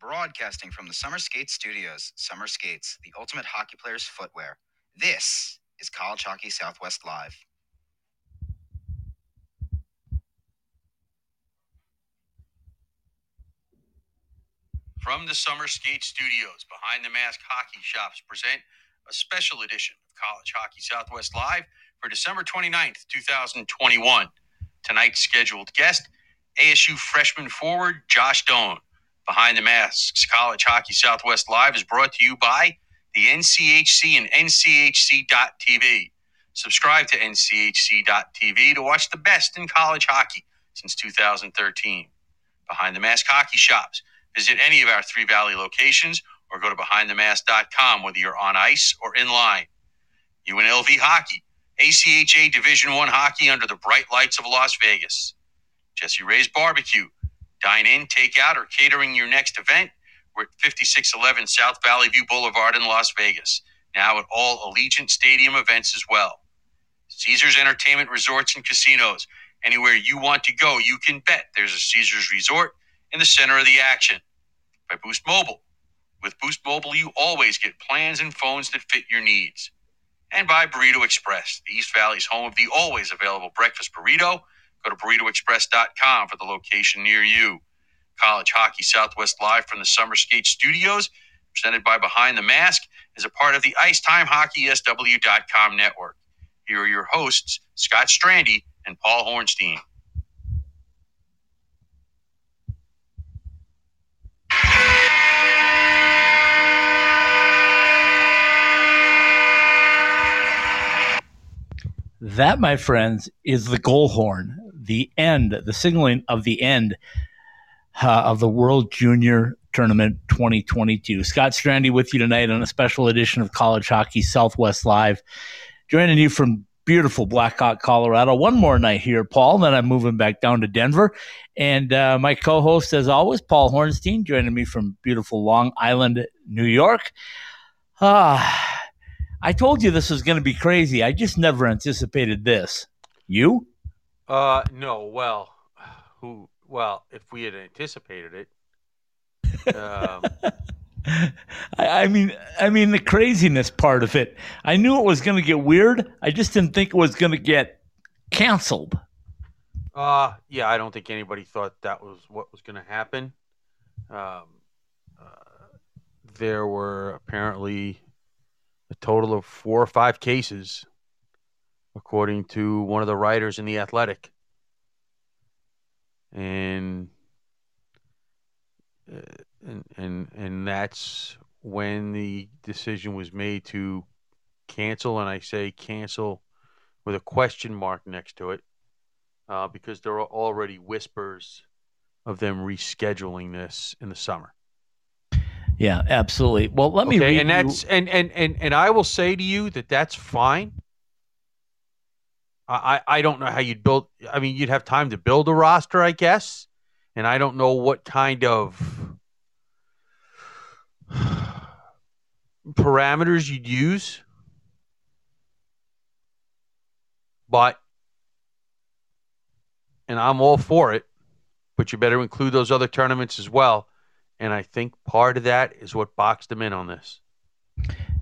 Broadcasting from the Summer Skates Studios, Summer Skates, the ultimate hockey player's footwear. This is College Hockey Southwest Live. From the Summer Skate Studios, Behind the Mask Hockey Shops present a special edition of College Hockey Southwest Live for December 29th, 2021. Tonight's scheduled guest, ASU freshman forward Josh Doan. Behind the Masks College Hockey Southwest Live is brought to you by the NCHC and NCHC.TV. Subscribe to NCHC.TV to watch the best in college hockey since 2013. Behind the Mask Hockey Shops. Visit any of our Three Valley locations or go to behindthemask.com whether you're on ice or in line. UNLV Hockey, ACHA Division One hockey under the bright lights of Las Vegas. Jessie Rae's Barbecue, dine in, take out, or catering your next event. We're at 5611 South Valley View Boulevard in Las Vegas. Now at all Allegiant Stadium events as well. Caesars Entertainment Resorts and Casinos. Anywhere you want to go, you can bet there's a Caesars Resort in the center of the action. By Boost Mobile. With Boost Mobile, you always get plans and phones that fit your needs. And by Burrito Express, the East Valley's home of the always available breakfast burrito. Go to burritoexpress.com for the location near you. College Hockey Southwest Live from the Summer Skate Studios, presented by Behind the Mask, is a part of the IcetimeHockeySW.com network. Here are your hosts, Scott Strandy and Paul Hornstein. That, my friends, is the goal horn, the end, the signaling of the end uh, of the World Junior Tournament 2022. Scott Strandy with you tonight on a special edition of College Hockey Southwest Live. Joining you from beautiful Blackhawk, Colorado. One more night here, Paul. Then I'm moving back down to Denver. And uh, my co host, as always, Paul Hornstein, joining me from beautiful Long Island, New York. Ah, I told you this was going to be crazy. I just never anticipated this. You? Uh, no. Well, who? Well, if we had anticipated it, um, I, I mean, I mean the craziness part of it. I knew it was going to get weird. I just didn't think it was going to get canceled. uh, yeah, I don't think anybody thought that was what was going to happen. Um, uh, there were apparently a total of four or five cases, according to one of the writers in the Athletic, and uh, and and and that's when the decision was made to cancel, and I say cancel with a question mark next to it, uh, because there are already whispers of them rescheduling this in the summer. Yeah, absolutely. Well, let me Okay, read and that's you- and, and and and I will say to you that that's fine. I I don't know how you'd build. I mean, you'd have time to build a roster, I guess, and I don't know what kind of parameters you'd use, but and I'm all for it. But you better include those other tournaments as well. And I think part of that is what boxed them in on this.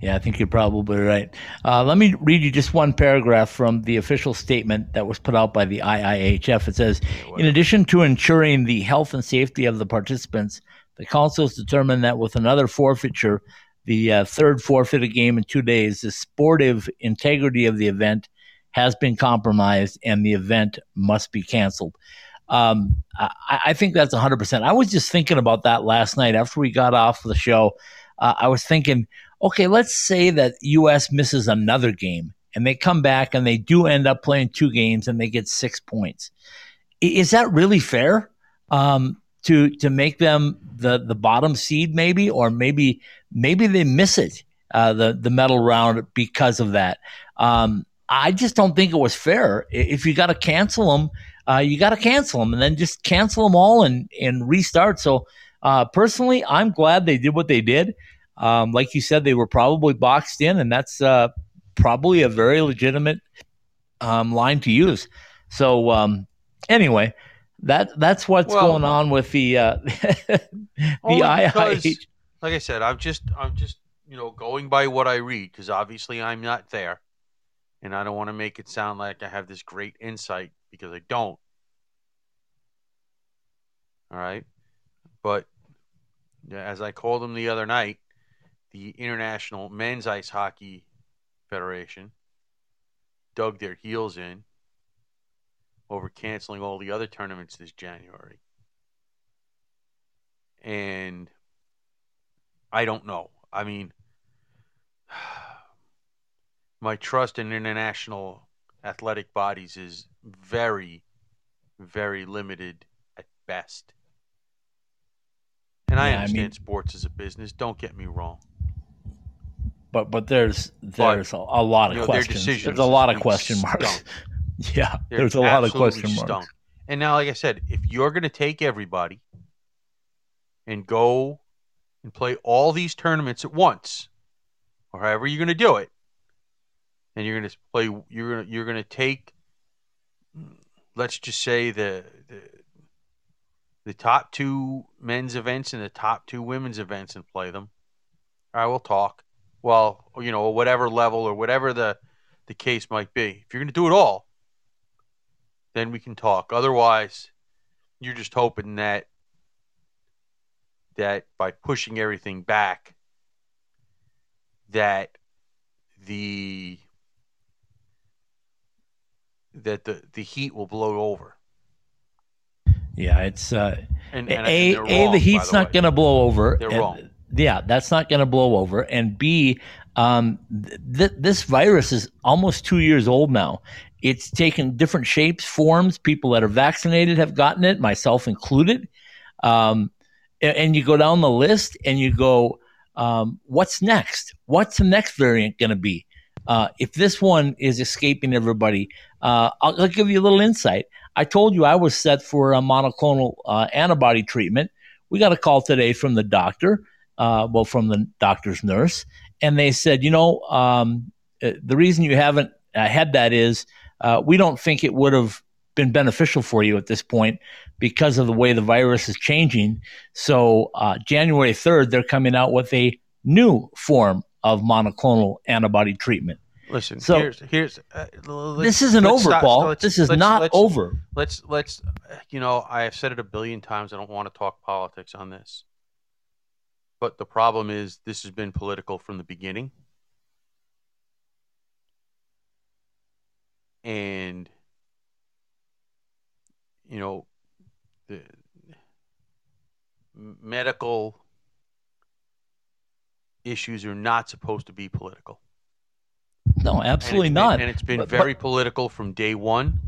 Yeah, I think you're probably right. Uh, let me read you just one paragraph from the official statement that was put out by the IIHF. It says, in addition to ensuring the health and safety of the participants, the council has determined that with another forfeiture, the uh, third forfeited game in two days, the sportive integrity of the event has been compromised and the event must be canceled. Um, I, I think that's 100%. I was just thinking about that last night after we got off the show. Uh, I was thinking, okay, let's say that U.S. misses another game and they come back and they do end up playing two games and they get six points. Is that really fair um, to to make them the the bottom seed, maybe, or maybe maybe they miss it uh, the the medal round because of that? Um, I just don't think it was fair. If you got to cancel them, uh, you got to cancel them and then just cancel them all and and restart. So uh, personally, I'm glad they did what they did. Um, like you said, they were probably boxed in, and that's uh, probably a very legitimate um, line to use. So um, anyway, that that's what's Well- going on with the uh, the because, IIH. like I said, I'm just I'm just you know going by what I read because obviously I'm not there, and I don't want to make it sound like I have this great insight because I don't. All right, but as I called him the other night, the International Men's Ice Hockey Federation dug their heels in over canceling all the other tournaments this January. And I don't know. I mean, my trust in international athletic bodies is very, very limited at best. And I Yeah, I understand mean- sports is a business. Don't get me wrong. But but there's there's a, a lot of you know, questions. There's a lot of question marks. stunk. Yeah, They're there's a lot of question marks. And now, like I said, if you're going to take everybody and go and play all these tournaments at once, or however you're going to do it, and you're going to play, you're going to you're going to take, let's just say the, the the top two men's events and the top two women's events and play them. All right, we'll talk. Well, you know, whatever level or whatever the the case might be. If you're going to do it all, then we can talk. Otherwise, you're just hoping that that by pushing everything back, that the that the the heat will blow over. Yeah, it's uh, And, a and, a, a the heat's not going to blow over. They're and- wrong. Yeah, that's not going to blow over. And B, um, th- th- this virus is almost two years old now. It's taken different shapes, forms. People that are vaccinated have gotten it, myself included. Um, a- and, you go down the list and you go, um, what's next? What's the next variant going to be? Uh, if this one is escaping everybody, uh, I'll, I'll give you a little insight. I told you I was set for a monoclonal uh, antibody treatment. We got a call today from the doctor uh, well, from the doctor's nurse, and they said, you know, um, uh, the reason you haven't uh, had that is uh, we don't think it would have been beneficial for you at this point because of the way the virus is changing. So, uh, January 3rd, they're coming out with a new form of monoclonal antibody treatment. Listen, So- here's here's uh, this isn't over, stop- Paul. this is not let's- over. let's let's you know i have said it a billion times i don't want to talk politics on this but the problem is this has been political from the beginning and you know the medical issues are not supposed to be political No, absolutely been- not. and it's been But- very political from day one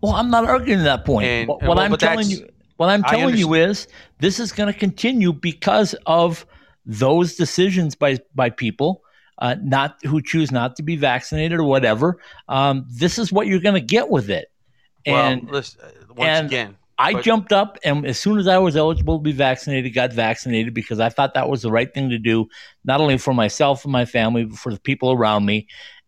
Well, I'm not arguing that point. And- what and what well, I'm telling you, what I'm telling you is, this is going to continue because of those decisions by by people uh, not who choose not to be vaccinated or whatever. Um, this is what you're going to get with it. And well listen, uh, once and again I but- jumped up, and as soon as I was eligible to be vaccinated, got vaccinated because I thought that was the right thing to do, not only for myself and my family, but for the people around me.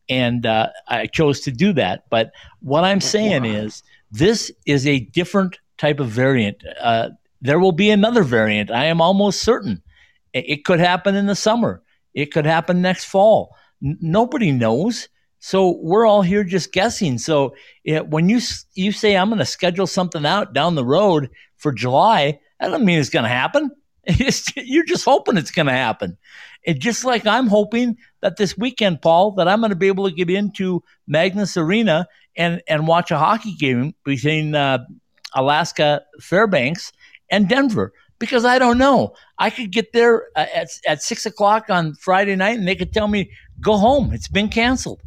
And uh, I chose to do that. But what I'm saying is, this is a different type of variant. Uh, there will be another variant. I am almost certain. It, it could happen in the summer. It could happen next fall. N- nobody knows. So we're all here just guessing. So yeah, when you you say I'm going to schedule something out down the road for July, that doesn't mean it's going to happen. It's, you're just hoping it's going to happen. And just like I'm hoping that this weekend, Paul, that I'm going to be able to get into Magness Arena and and watch a hockey game between uh, Alaska Fairbanks and Denver because I don't know. I could get there uh, at at six o'clock on Friday night and they could tell me go home. It's been canceled.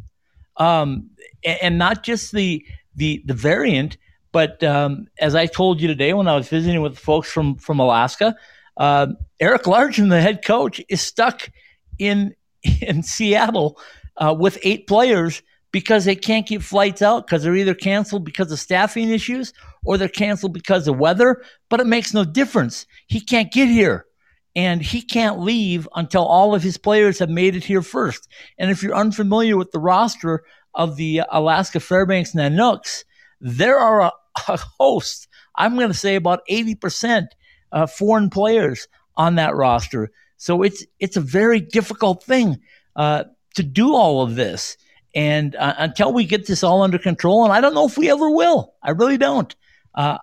Um, and, and not just the the the variant, but um, as I told you today when I was visiting with folks from from Alaska, uh, Erik Largen, the head coach, is stuck in in Seattle uh, with eight players because they can't keep flights out because they're either canceled because of staffing issues or they're canceled because of weather. But it makes no difference. He can't get here. And he can't leave until all of his players have made it here first. And if you're unfamiliar with the roster of the Alaska Fairbanks Nanooks, there are a, a host I'm going to say about 80% uh, foreign players on that roster. So it's it's a very difficult thing uh, to do all of this. And uh, until we get this all under control, and I don't know if we ever will, I really don't. Uh,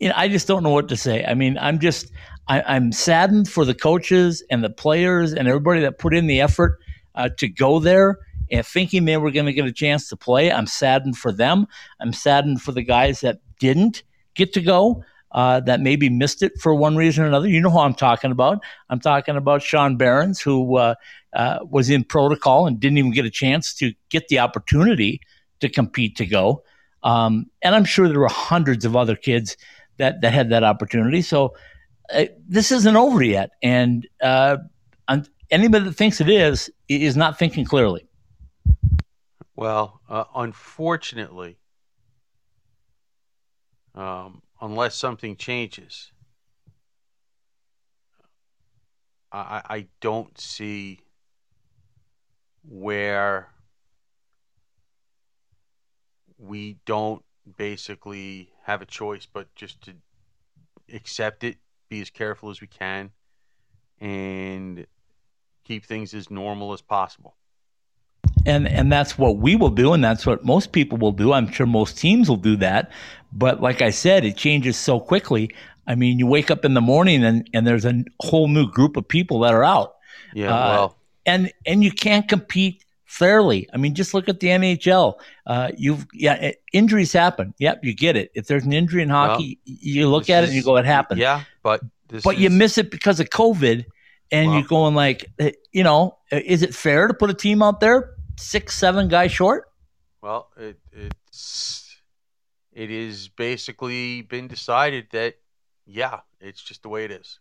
you know, I just don't know what to say. I mean, I'm just I, am saddened for the coaches and the players and everybody that put in the effort uh, to go there and thinking they were going to get a chance to play. I'm saddened for them. I'm saddened for the guys that didn't get to go. Uh, that maybe missed it for one reason or another. You know who I'm talking about. I'm talking about Sean Behrens, who uh, uh, was in protocol and didn't even get a chance to get the opportunity to compete to go. Um, and I'm sure there were hundreds of other kids that that had that opportunity. So uh, this isn't over yet, and uh, anybody that thinks it is is not thinking clearly. Well, uh, unfortunately, um, unless something changes, I, I don't see where we don't basically have a choice but just to accept it, be as careful as we can, and keep things as normal as possible. And and that's what we will do, and that's what most people will do. I'm sure most teams will do that. But like I said, it changes so quickly. I mean, you wake up in the morning and, and there's a whole new group of people that are out. Yeah, uh, well, and and you can't compete fairly. I mean, just look at the NHL. Uh, you've yeah, injuries happen. Yep, you get it. If there's an injury in hockey, well, you look at it and you go, "It happened." Yeah, but but is... you miss it because of COVID, and you're going like, you know, is it fair to put a team out there six, seven guys short? Well, it, it's it is basically been decided that yeah, it's just the way it is.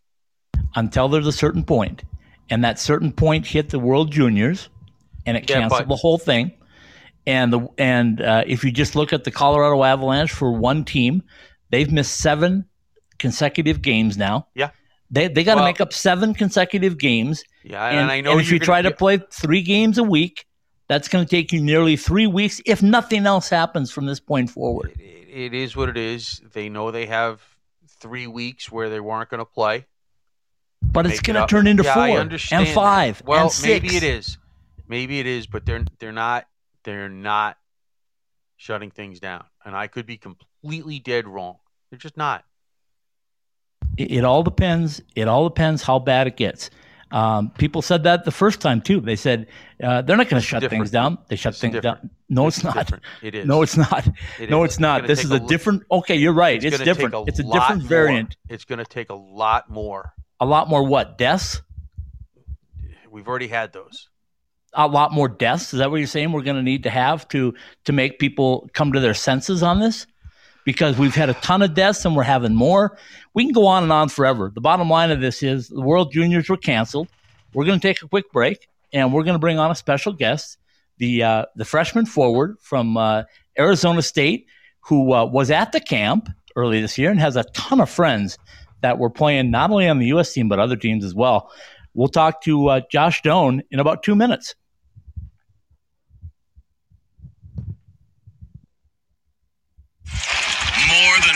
Until there's a certain point, and that certain point hit the World Juniors and it yeah, canceled but- the whole thing. And the and uh, if you just look at the Colorado Avalanche for one team, they've missed seven consecutive games now. Yeah. They, they got to well, make up seven consecutive games. Yeah, and, and I know. And if you try to play three games a week, that's going to take you nearly three weeks if nothing else happens from this point forward. it, it is what it is. They know they have three weeks where they weren't going to play. But it's going to turn into yeah, four and five. That. Well, and maybe it is. Maybe it is, but they're they're not they're not shutting things down. And I could be completely dead wrong. They're just not. It, it all depends. It all depends how bad it gets. Um, people said that the first time too. They said uh, they're not going to shut different. things down. They shut it's things different. down. No, it's, it's not. Different. It is. No, it's not. It no, is. it's not. It's this is a, different. Okay, you're right. It's, different. A it's a different more. variant. It's going to take a lot more. A lot more what? Deaths. We've already had those a lot more deaths. Is that what you're saying? We're going to need to have to to make people come to their senses on this, because we've had a ton of deaths and we're having more. We can go on and on forever. The bottom line of this is the World Juniors were canceled. We're going to take a quick break and we're going to bring on a special guest, the uh, the freshman forward from uh, Arizona State, who uh, was at the camp early this year and has a ton of friends that were playing not only on the U.S. team but other teams as well. We'll talk to uh, Josh Doan in about two minutes. More than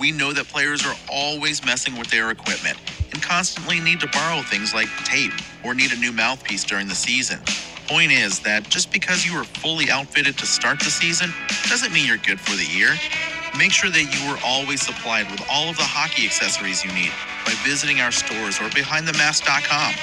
we know that players are always messing with their equipment and constantly need to borrow things like tape or need a new mouthpiece during the season. Point is that just because you are fully outfitted to start the season doesn't mean you're good for the year. Make sure that you are always supplied with all of the hockey accessories you need by visiting our stores or behindthemask.com.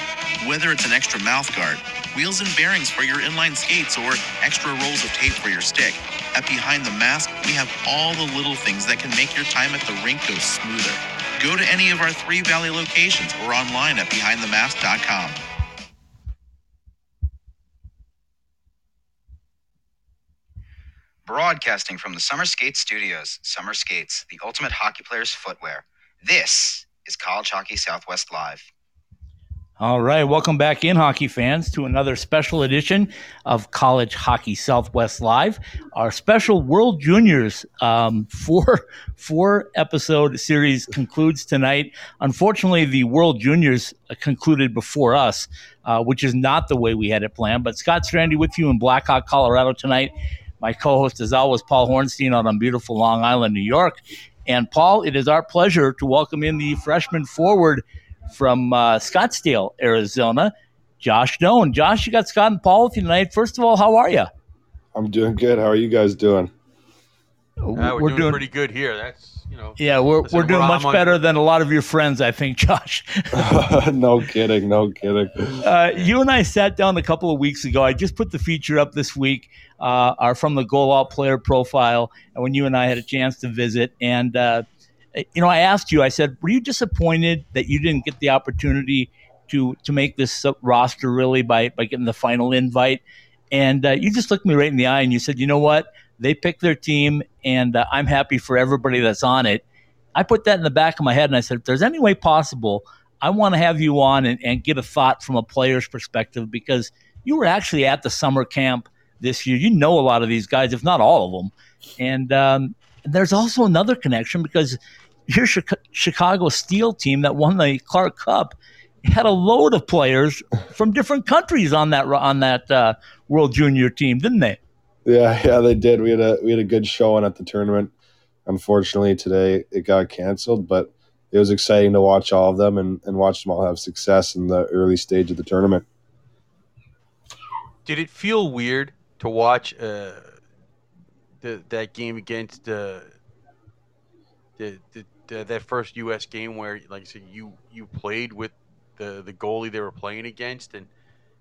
Whether it's an extra mouthguard, wheels and bearings for your inline skates, or extra rolls of tape for your stick, at Behind the Mask, we have all the little things that can make your time at the rink go smoother. Go to any of our three Valley locations or online at behindthemask.com. Broadcasting from the Summer Skates Studios, Summer Skates, the ultimate hockey player's footwear. This is College Hockey Southwest Live. All right, welcome back in, hockey fans, to another special edition of College Hockey Southwest Live. Our special World Juniors um, four four episode series concludes tonight. Unfortunately, the World Juniors concluded before us, uh, which is not the way we had it planned. But Scott Strandy with you in Blackhawk, Colorado tonight. My co-host, as always, Paul Hornstein out on beautiful Long Island, New York. And Paul, it is our pleasure to welcome in the freshman forward from uh, Scottsdale, Arizona, Josh Doan. Josh, you got Scott and Paul with you tonight. First of all, how are you? I'm doing good. How are you guys doing? Uh, we're, we're, doing, doing, pretty good here. That's you know. Yeah, we're we're doing much better than a lot of your friends, I think, Josh. no kidding, no kidding. Uh, you and I sat down a couple of weeks ago. I just put the feature up this week. Uh, are from the goal out player profile, and when you and I had a chance to visit, and uh, you know, I asked you, I said, were you disappointed that you didn't get the opportunity to to make this roster really by by getting the final invite? And uh, you just looked me right in the eye and you said, you know what? They picked their team, and uh, I'm happy for everybody that's on it. I put that in the back of my head and I said, if there's any way possible, I want to have you on and, and get a thought from a player's perspective because you were actually at the summer camp this year. You know a lot of these guys, if not all of them. And um, there's also another connection because your Chicago Steel team that won the Clark Cup had a load of players from different countries on that on that uh, World Junior team, didn't they? Yeah, yeah, they did. We had a we had a good showing at the tournament. Unfortunately, today it got canceled, but it was exciting to watch all of them and, and watch them all have success in the early stage of the tournament. Did it feel weird to watch uh, the, that game against uh, the, the uh, that first U.S. game where, like I said, you you played with the the goalie they were playing against, and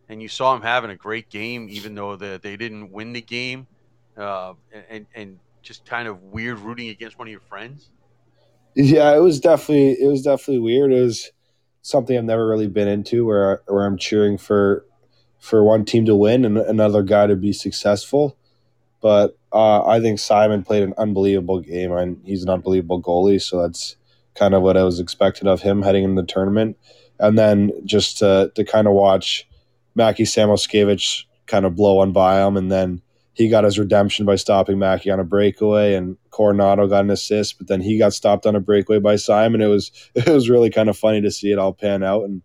and you saw him having a great game, even though the, they didn't win the game, uh, and and just kind of weird rooting against one of your friends. Yeah, it was definitely it was definitely weird. It was something I've never really been into, where where I'm cheering for for one team to win and another guy to be successful. But uh, I think Simon played an unbelievable game, and he's an unbelievable goalie. So that's kind of what I was expected of him heading into the tournament. And then just to, to kind of watch Mackie Samoskevich kind of blow one by him, and then he got his redemption by stopping Mackie on a breakaway, and Coronato got an assist, but then he got stopped on a breakaway by Simon. It was it was really kind of funny to see it all pan out, and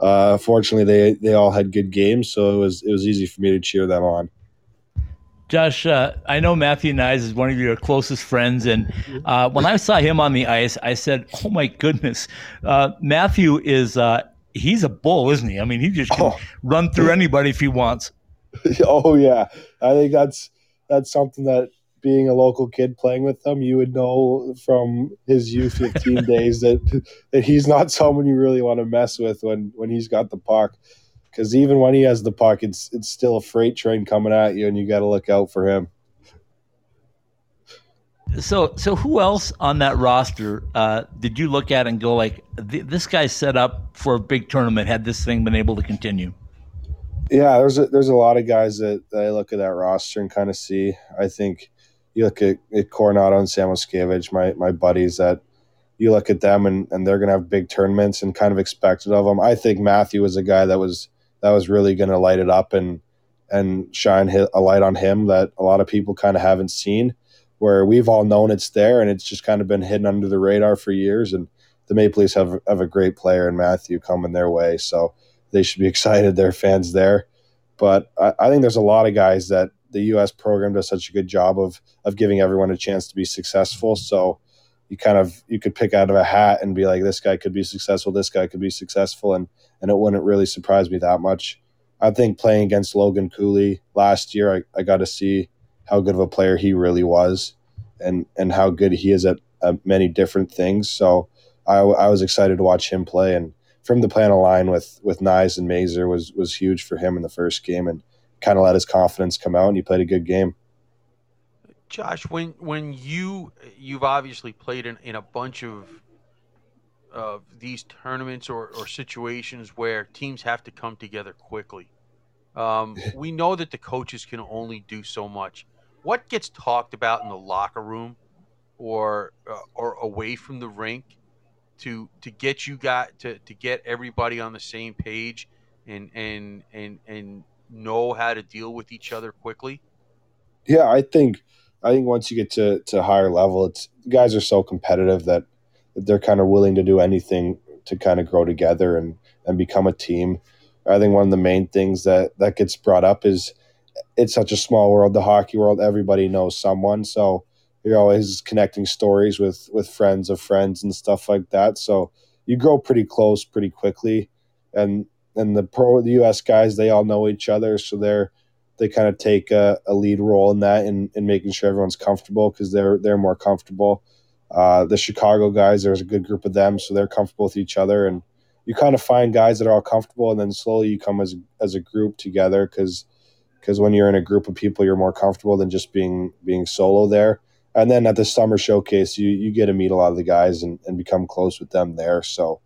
uh, fortunately they they all had good games, so it was it was easy for me to cheer them on. Josh, uh, I know Matthew Knies is one of your closest friends, and uh, when I saw him on the ice, I said, "Oh my goodness, uh, Matthew is uh, he's a bull, isn't he? I mean, he just can oh. run through anybody if he wants." oh yeah, I think that's that's something that being a local kid playing with him, you would know from his U15 days that that he's not someone you really want to mess with when when he's got the puck because even when he has the puck, it's it's still a freight train coming at you, and you got to look out for him. So, so who else on that roster uh, did you look at and go like, this guy's set up for a big tournament? Had this thing been able to continue? Yeah, there's a, there's a lot of guys that, that I look at that roster and kind of see. I think you look at, at Coronato and Samoskevich, my my buddies that you look at them and, and they're going to have big tournaments and kind of expected of them. I think Matthew was a guy that was that was really going to light it up and and shine a light on him that a lot of people kind of haven't seen. Where we've all known it's there, and it's just kind of been hidden under the radar for years. And the Maple Leafs have have a great player in Matthew coming their way, so they should be excited. Their fans there, but I, I think there's a lot of guys that the U.S. program does such a good job of of giving everyone a chance to be successful. So you kind of you could pick out of a hat and be like, this guy could be successful, this guy could be successful, and and it wouldn't really surprise me that much. I think playing against Logan Cooley last year, I, I got to see how good of a player he really was, and and how good he is at, at many different things. So I, I was excited to watch him play, and from the plan line with with Knies and Mazer was was huge for him in the first game, and kind of let his confidence come out, and he played a good game. Josh, when when you you've obviously played in, in a bunch of of these tournaments or, or situations where teams have to come together quickly. Um, we know that the coaches can only do so much. What gets talked about in the locker room or uh, or away from the rink to to get you got to, to get everybody on the same page and and and and know how to deal with each other quickly? Yeah, I think I think once you get to, to higher level, it's guys are so competitive that they're kind of willing to do anything to kind of grow together and, and become a team. I think one of the main things that, that gets brought up is it's such a small world, the hockey world. Everybody knows someone, so you're always connecting stories with with friends of friends and stuff like that. So you grow pretty close pretty quickly, and and the pro the U.S. guys they all know each other, so they're they kind of take a, a lead role in that in, in making sure everyone's comfortable because they're they're more comfortable. Uh, the Chicago guys, there's a good group of them, so they're comfortable with each other, and you kind of find guys that are all comfortable, and then slowly you come as as a group together because because when you're in a group of people, you're more comfortable than just being being solo there. And then at the summer showcase, you you get to meet a lot of the guys and, and become close with them there. So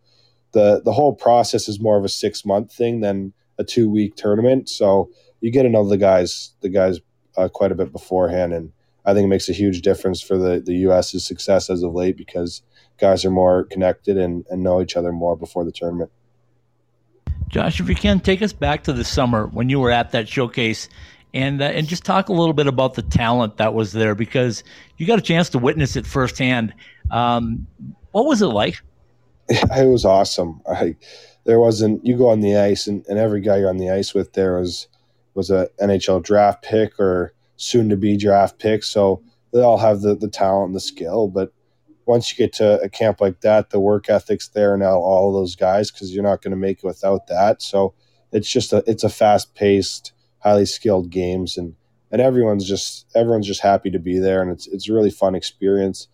the the whole process is more of a six month thing than a two week tournament. So you get to know the guys the guys uh, quite a bit beforehand, and I think it makes a huge difference for the the U.S.'s success as of late because guys are more connected and, and know each other more before the tournament. Josh, if you can take us back to the summer when you were at that showcase, and uh, and just talk a little bit about the talent that was there because you got a chance to witness it firsthand. Um, what was it like? It was awesome. I there wasn't you go on the ice and, and every guy you're on the ice with there was was a NHL draft pick or soon to be draft pick. So they all have the, the talent and the skill. But once you get to a camp like that, the work ethic's there now, all those guys, because you're not going to make it without that. So it's just a it's a fast paced, highly skilled games and and everyone's just everyone's just happy to be there and it's it's a really fun experience.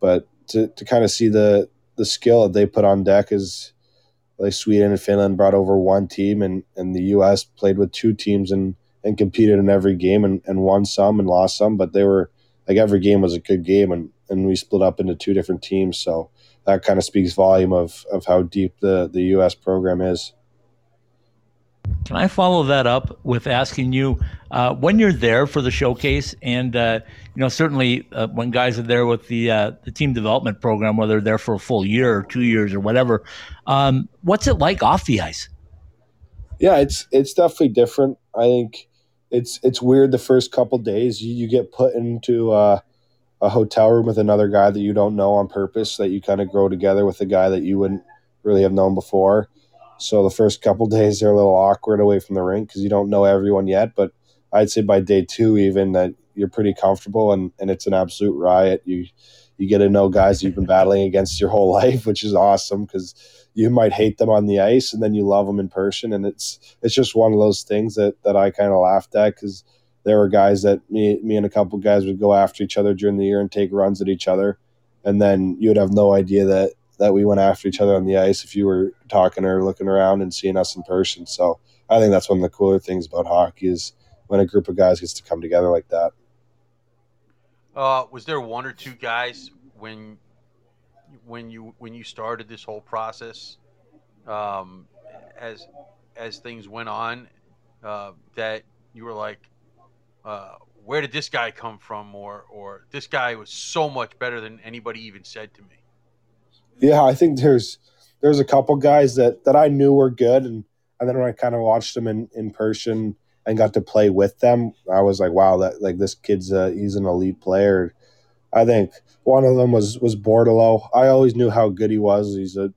But to, to kind of see the the skill that they put on deck is like Sweden and Finland brought over one team, and, and the U.S. played with two teams and, and competed in every game and, and won some and lost some. But they were like every game was a good game, and, and we split up into two different teams. So that kind of speaks volume of, of how deep the, the U.S. program is. Can I follow that up with asking you uh, when you're there for the showcase, and uh, you know certainly uh, when guys are there with the uh, the team development program, whether they're there for a full year or two years or whatever, um, what's it like off the ice? Yeah, it's it's definitely different. I think it's it's weird the first couple days. You, you get put into uh, a hotel room with another guy that you don't know on purpose, that you kind of grow together with a guy that you wouldn't really have known before so the first couple days they're a little awkward away from the rink because you don't know everyone yet. But I'd say by day two, even that you're pretty comfortable and, and it's an absolute riot. You you get to know guys you've been battling against your whole life, which is awesome because you might hate them on the ice and then you love them in person. And it's it's just one of those things that that I kind of laughed at because there were guys that me me and a couple guys would go after each other during the year and take runs at each other, and then you would have no idea that that we went after each other on the ice if you were talking or looking around and seeing us in person. So I think that's one of the cooler things about hockey is when a group of guys gets to come together like that. Uh, was there one or two guys when when you when you started this whole process um, as as things went on uh, that you were like, uh, where did this guy come from, or or this guy was so much better than anybody even said to me. Yeah, I think there's there's a couple guys that that I knew were good, and and then when I kind of watched them in in person and got to play with them, I was like, wow, that like this kid's a, he's an elite player. I think one of them was was Bordeleau. I always knew how good he was. He's a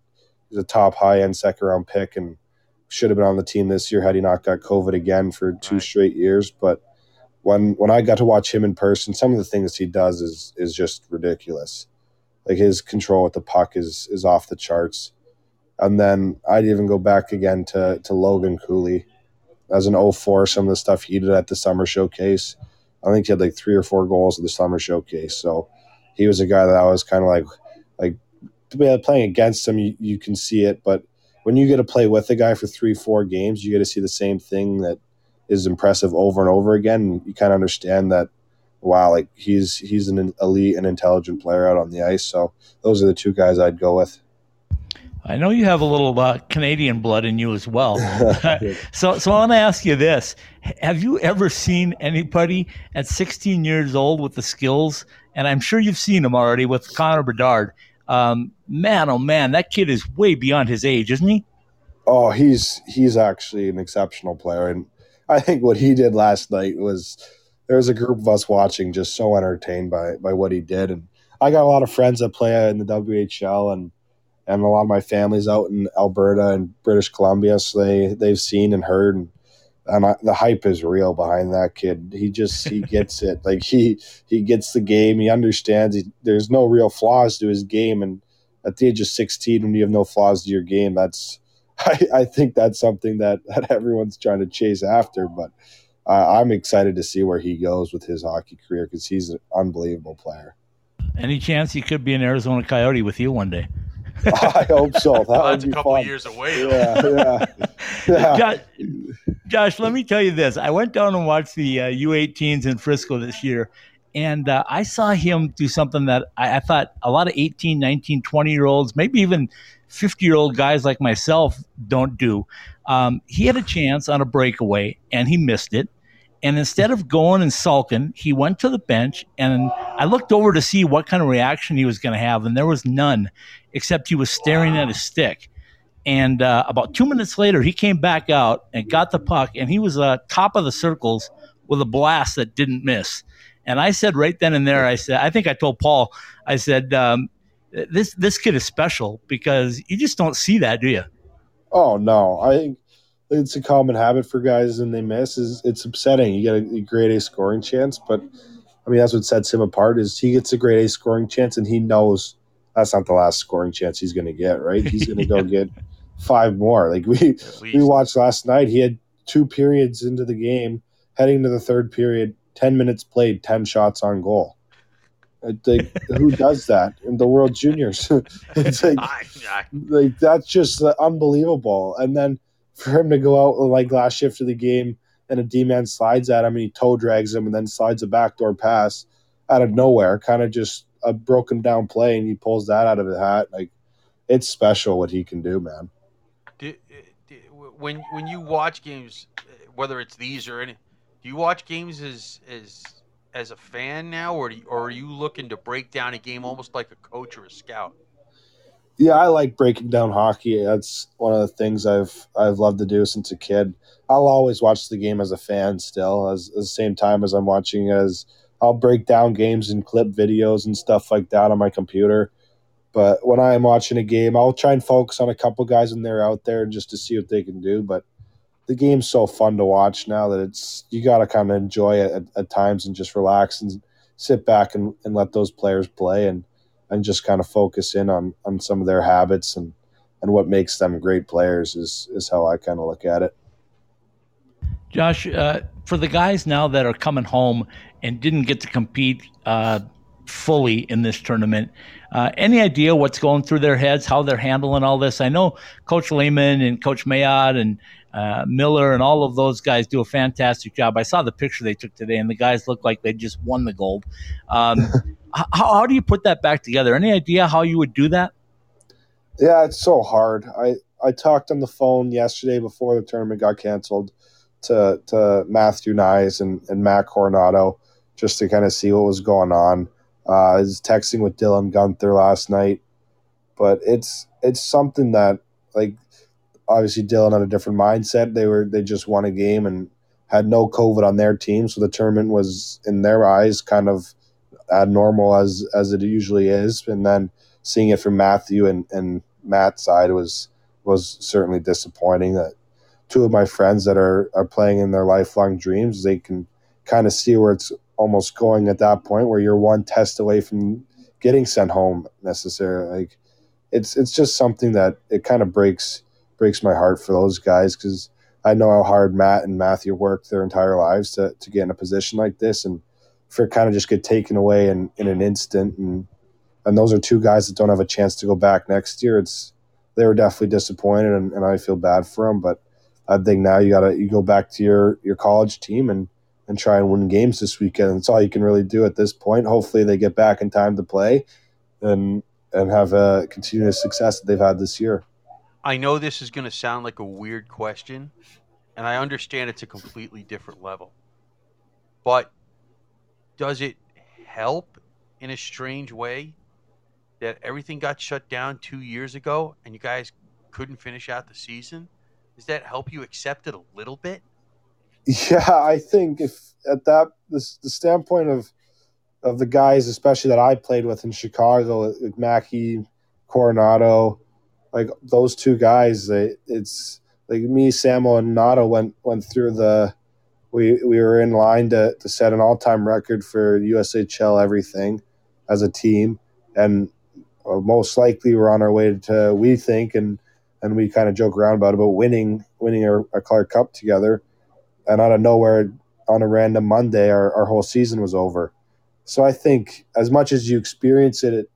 he's a top high end second round pick and should have been on the team this year had he not got COVID again for two right. straight years. But when when I got to watch him in person, some of the things he does is is just ridiculous. Like his control with the puck is is off the charts. And then I'd even go back again to to Logan Cooley as an 04, some of the stuff he did at the summer showcase. I think he had like three or four goals at the summer showcase. So he was a guy that I was kind of like like playing against him. You, you can see it, but when you get to play with a guy for three, four games, you get to see the same thing that is impressive over and over again. You kind of understand that wow, like he's he's an elite and intelligent player out on the ice. So those are the two guys I'd go with. I know you have a little uh, Canadian blood in you as well. so, so I want to ask you this: Have you ever seen anybody at 16 years old with the skills? And I'm sure you've seen him already with Connor Bedard. Um, man, oh man, that kid is way beyond his age, isn't he? Oh, he's he's actually an exceptional player, and I think what he did last night was there was a group of us watching, just so entertained by by what he did, and I got a lot of friends that play in the WHL, and and a lot of my family's out in Alberta and British Columbia, so they they've seen and heard and and I, the hype is real behind that kid. He just he gets it. Like he he gets the game. He understands. He, there's no real flaws to his game, and at the age of 16, when you have no flaws to your game, that's I, I think that's something that that everyone's trying to chase after. But uh, I'm excited to see where he goes with his hockey career because he's an unbelievable player. Any chance he could be an Arizona Coyote with you one day? I hope so. That well, that's a couple fun. years away. Yeah, yeah, yeah. Josh, Josh, let me tell you this. I went down and watched the uh, U18s in Frisco this year, and uh, I saw him do something that I, I, thought a lot of 18, 19, 20 year olds, maybe even 50 year old guys like myself don't do. Um, he had a chance on a breakaway, and he missed it. And instead of going and sulking, he went to the bench and I looked over to see what kind of reaction he was going to have. And there was none, except he was staring at his stick. And uh, about two minutes later, he came back out and got the puck, and he was uh, top of the circles with a blast that didn't miss. And I said right then and there, I said, I think I told Paul, I said, um, this this kid is special because you just don't see that, do you? Oh no, I think it's a common habit for guys and they miss is it's upsetting. You get a, grade A scoring chance, but I mean that's what sets him apart is he gets a grade A scoring chance and he knows that's not the last scoring chance he's going to get. Right? He's going to go get five more. Like we we watched last night, he had two periods into the game, heading to the third period, ten minutes played, ten shots on goal. Like, who does that in the World Juniors? it's like, like that's just uh, unbelievable. And then for him to go out like last shift of the game and a D man slides at him and he toe drags him and then slides a backdoor pass out of nowhere, kind of just a broken down play, and he pulls that out of the hat. Like it's special what he can do, man. Do, do, when when you watch games, whether it's these or any, do you watch games as as as a fan now, or you, or are you looking to break down a game almost like a coach or a scout? yeah, I like breaking down hockey. That's one of the things I've I've loved to do since a kid. I'll always watch the game as a fan still, as at the same time as I'm watching as I'll break down games and clip videos and stuff like that on my computer. But when I am watching a game, I'll try and focus on a couple guys when they're out there just to see what they can do. But the game's so fun to watch now that it's you got to kind of enjoy it at, at times and just relax and sit back and, and let those players play and and just kind of focus in on on some of their habits and and what makes them great players is is how I kind of look at it. Josh, uh, for the guys now that are coming home and didn't get to compete uh, fully in this tournament, uh, any idea what's going through their heads, how they're handling all this? I know Coach Leaman and Coach Mayotte and uh, Miller and all of those guys do a fantastic job. I saw the picture they took today, and the guys look like they just won the gold. Um, how, how do you put that back together? Any idea how you would do that? Yeah, it's so hard. I I talked on the phone yesterday before the tournament got canceled to to Matthew Knies and, and Matt Coronato just to kind of see what was going on. Uh, I was texting with Dylan Guenther last night, but it's it's something that like obviously Dylan had a different mindset. They were they just won a game and had no COVID on their team, so the tournament was in their eyes kind of abnormal as as it usually is. And then seeing it from Matthew and, and Matt's side was was certainly disappointing. That two of my friends that are are playing in their lifelong dreams, they can kind of see where it's almost going at that point, where you're one test away from getting sent home necessarily. Like it's it's just something that it kind of breaks breaks my heart for those guys because I know how hard Matt and Matthew worked their entire lives to to get in a position like this and for kind of just get taken away in, in an instant and and those are two guys that don't have a chance to go back next year. It's they were definitely disappointed and, and I feel bad for them, but I think now you gotta you go back to your your college team and and try and win games this weekend. That's all you can really do at this point. Hopefully, they get back in time to play, and and have a continuous success that they've had this year. I know this is going to sound like a weird question, and I understand it's a completely different level. But does it help in a strange way that everything got shut down two years ago and you guys couldn't finish out the season? Does that help you accept it a little bit? Yeah, I think if at that the, the standpoint of of the guys, especially that I played with in Chicago, like Mackie, Coronato, like those two guys, they, it's like me, Samo, and Nato went went through the. We we were in line to to set an all time record for USHL everything, as a team, and uh, most likely we're on our way to we think and and we kind of joke around about but winning winning a, a Clark Cup together and out of nowhere on a random Monday, our, our whole season was over. So I think as much as you experience it, it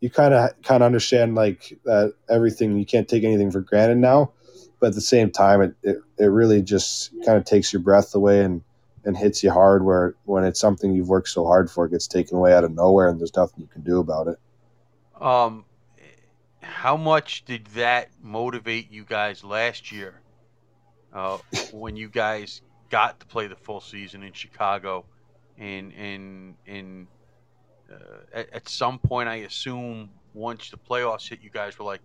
you kind of kind of understand like that everything you can't take anything for granted now, but at the same time, it it, it really just kind of takes your breath away and and hits you hard where when it's something you've worked so hard for it gets taken away out of nowhere and there's nothing you can do about it. Um, how much did that motivate you guys last year uh, when you guys got to play the full season in Chicago, and and and uh, at, at, some point, I assume once the playoffs hit, you guys were like,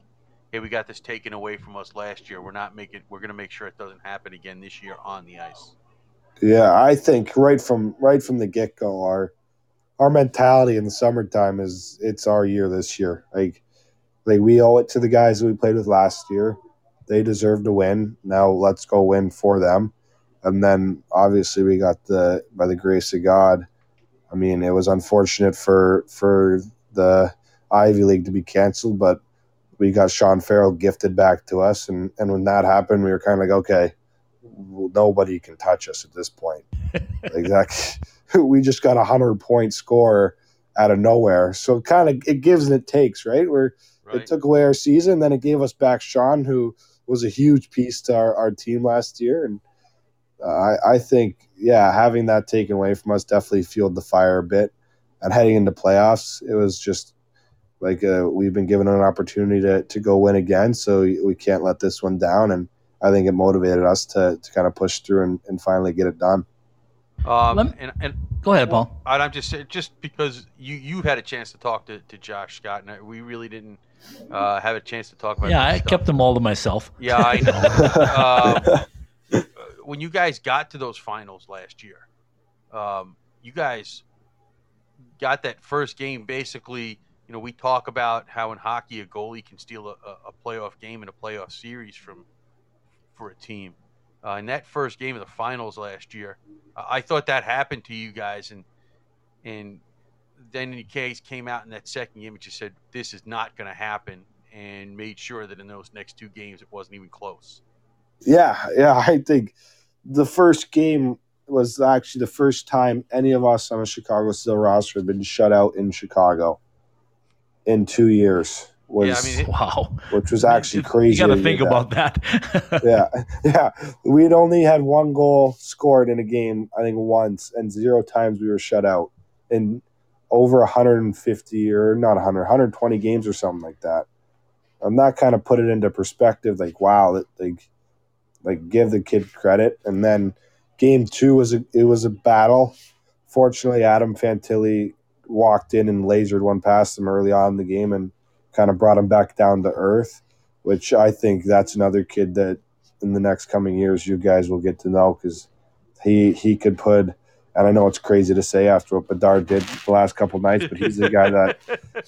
"Hey, we got this taken away from us last year. We're not making. We're going to make sure it doesn't happen again this year on the ice." Yeah, I think right from right from the get go, our our mentality in the summertime is it's our year this year. Like like we owe it to the guys that we played with last year they deserve to win. Now let's go win for them. And then obviously we got the by the grace of God. I mean, it was unfortunate for for the Ivy League to be canceled, but we got Sean Farrell gifted back to us, and and when that happened, we were kind of like, okay, nobody can touch us at this point. exactly. We just got a hundred point score out of nowhere, so kind of it gives and it takes, right? Where right. it took away our season, then it gave us back Sean, who was a huge piece to our, our team last year. And uh, I, I think, yeah, having that taken away from us definitely fueled the fire a bit. And heading into playoffs, it was just like uh, we've been given an opportunity to, to go win again. So we can't let this one down. And I think it motivated us to, to kind of push through and, and finally get it done. Um, and, and go ahead, Paul. I'm just just because you you had a chance to talk to, to Josh Scott, and we really didn't uh, have a chance to talk about. Yeah, I stuff. kept them all to myself. Yeah, I know. um, when you guys got to those finals last year, um, you guys got that first game. Basically, you know, we talk about how in hockey a goalie can steal a, a playoff game and a playoff series from for a team. Uh, in that first game of the finals last year, I thought that happened to you guys, and and then in case came out in that second game and just said this is not going to happen and made sure that in those next two games it wasn't even close. Yeah, yeah, I think the first game was actually the first time any of us on a Chicago Steel roster had been shut out in Chicago in two years. Was, yeah, I mean, wow, which was actually crazy. You got to think about that. yeah, yeah. We'd only had one goal scored in a game, I think once, and zero times we were shut out. And over 150 or not 100, 120 games or something like that. And that kind of put it into perspective. Like, wow, like, like give the kid credit. And then game two was a, it was a battle. Fortunately, Adam Fantilli walked in and lasered one past him early on in the game and kind of brought him back down to earth. Which I think that's another kid that in the next coming years you guys will get to know because he he could put. And I know it's crazy to say after what Bedard did the last couple nights, but he's the guy that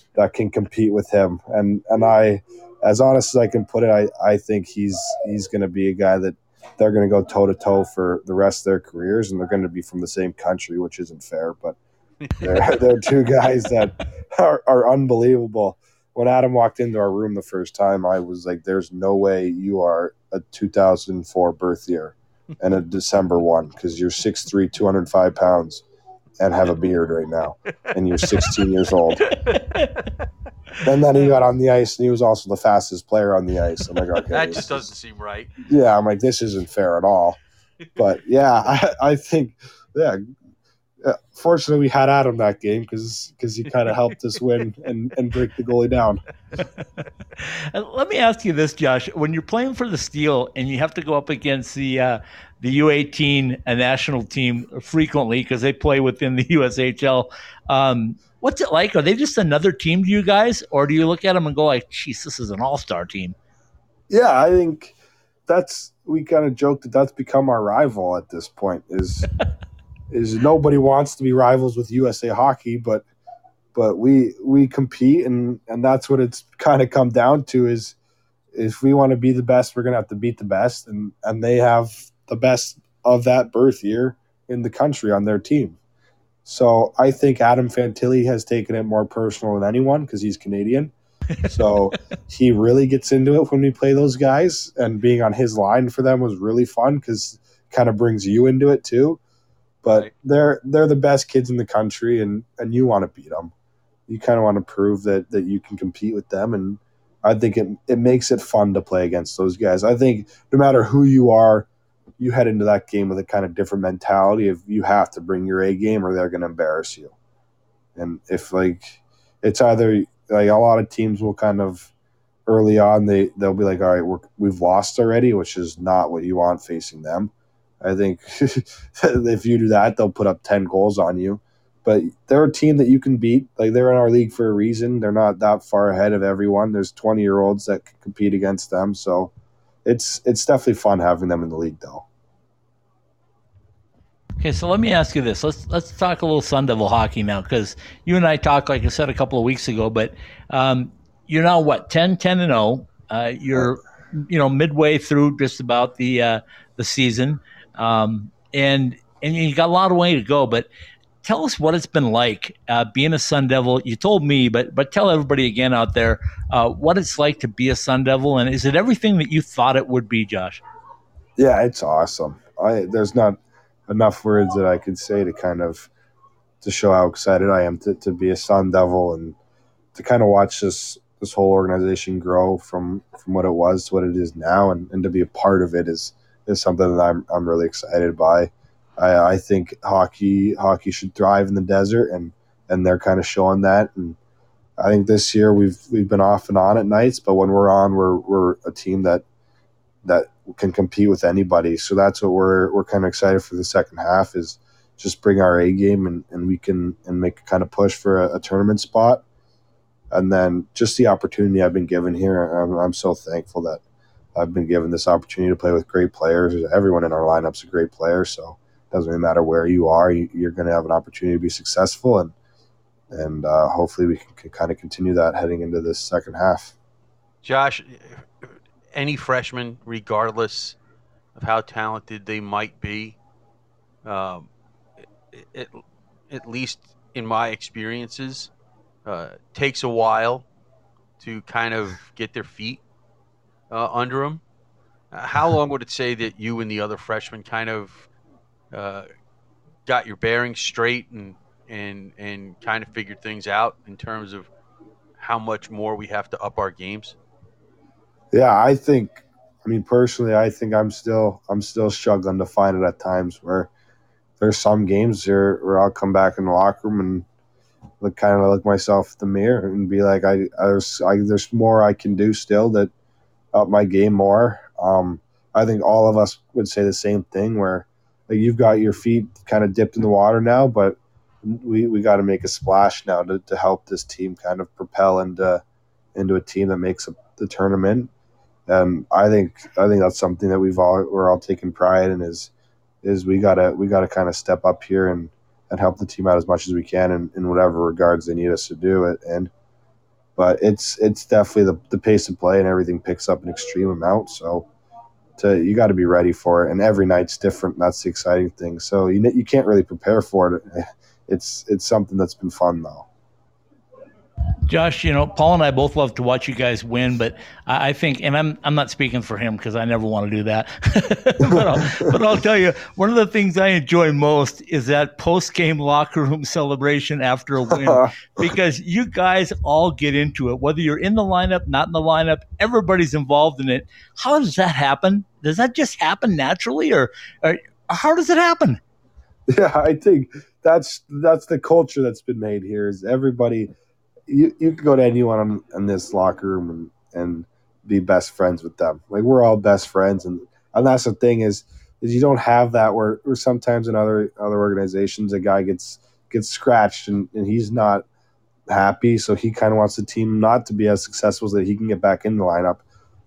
that can compete with him. And and I, as honest as I can put it, I, I think he's he's going to be a guy that they're going to go toe to toe for the rest of their careers, and they're going to be from the same country, which isn't fair. But they're, they're two guys that are, are unbelievable. When Adam walked into our room the first time, I was like, "There's no way you are a 2004 birth year and a December one because you're 6'3", 205 pounds." And have a beard right now, and you're 16 years old. And then he got on the ice, and he was also the fastest player on the ice. I'm like, okay, that just doesn't seem right. yeah, I'm like, this isn't fair at all. But yeah, I, I think, yeah. Uh, fortunately, we had Adam that game because because he kind of helped us win and, and break the goalie down. Let me ask you this, Josh. When you're playing for the Steel and you have to go up against the uh, the U18 uh, national team frequently because they play within the USHL, um, what's it like? Are they just another team to you guys, or do you look at them and go like, "Geez, this is an all-star team"? Yeah, I think that's we kind of joke that that's become our rival at this point. Is is nobody wants to be rivals with USA Hockey, but but we we compete and and that's what it's kind of come down to is if we want to be the best, we're gonna have to beat the best, and and they have the best of that birth year in the country on their team. So I think Adam Fantilli has taken it more personal than anyone because he's Canadian. So he really gets into it when we play those guys, and being on his line for them was really fun because kind of brings you into it too. But Right. they're they're the best kids in the country, and and you want to beat them. You kind of want to prove that that you can compete with them, and I think it it makes it fun to play against those guys. I think no matter who you are, you head into that game with a kind of different mentality of you have to bring your A game or they're going to embarrass you. And if like it's either like a lot of teams will kind of early on they they'll be like all right we're, we've lost already which is not what you want facing them i think if you do that they'll put up 10 goals on you but they're a team that you can beat like they're in our league for a reason they're not that far ahead of everyone there's 20 year olds that can compete against them so it's it's definitely fun having them in the league though Okay, so let me ask you this. Let's let's talk a little Sun Devil hockey now because you and I talked, like I said, a couple of weeks ago. But um, you're now what 10, 10 and zero. Uh, you're you know midway through just about the uh, the season, um, and and you got a lot of way to go. But tell us what it's been like uh, being a Sun Devil. You told me, but but tell everybody again out there uh, what it's like to be a Sun Devil, and is it everything that you thought it would be, Josh? Yeah, it's awesome. I there's not enough words that I could say to kind of to show how excited I am to, to be a Sun Devil and to kind of watch this this whole organization grow from from what it was to what it is now and, and to be a part of it is is something that I'm I'm really excited by. I, I think hockey hockey should thrive in the desert and and they're kind of showing that and I think this year we've we've been off and on at nights, but when we're on, we're we're a team that that can compete with anybody. So that's what we're we're kind of excited for the second half is just bring our A game and, and we can and make a kind of push for a, a tournament spot. And then just the opportunity I've been given here, I'm, I'm so thankful that I've been given this opportunity to play with great players. Everyone in our lineup's a great player, so it doesn't really matter where you are, you, you're going to have an opportunity to be successful, and and uh, hopefully we can, can kind of continue that heading into this second half. Josh, any freshman, regardless of how talented they might be, um, it, at least in my experiences, uh, takes a while to kind of get their feet uh, under them. Uh, how long would it say that you and the other freshmen kind of uh, got your bearings straight and and and kind of figured things out in terms of how much more we have to up our games? Yeah, I think. I mean, personally, I think I'm still I'm still struggling to find it at times where there's some games here where I'll come back in the locker room and look kind of look myself in the mirror and be like, I, I there's I, there's more I can do still that up my game more. Um, I think all of us would say the same thing where like you've got your feet kind of dipped in the water now, but we, we got to make a splash now to, to help this team kind of propel into into a team that makes a, the tournament. And I think I think that's something that we've all we're all taking pride in is is we gotta we gotta kind of step up here and and help the team out as much as we can in, in whatever regards they need us to do it. And but it's it's definitely the, the pace of play and everything picks up an extreme amount. So to you got to be ready for it, and every night's different. That's the exciting thing. So you you can't really prepare for it. It's it's something that's been fun though. Josh, you know, Paul and I both love to watch you guys win, but I, think, and I'm I'm not speaking for him because I never want to do that. but, I'll, but I'll tell you, one of the things I enjoy most is that post game locker room celebration after a win, because you guys all get into it, whether you're in the lineup, not in the lineup, everybody's involved in it. How does that happen? Does that just happen naturally, or, or how does it happen? Yeah, I think that's that's the culture that's been made here. Is everybody you, you could go to anyone in this locker room and, and be best friends with them. Like we're all best friends, and and that's the thing is is you don't have that where, where sometimes in other other organizations a guy gets gets scratched and, and he's not happy, so he kind of wants the team not to be as successful so that he can get back in the lineup.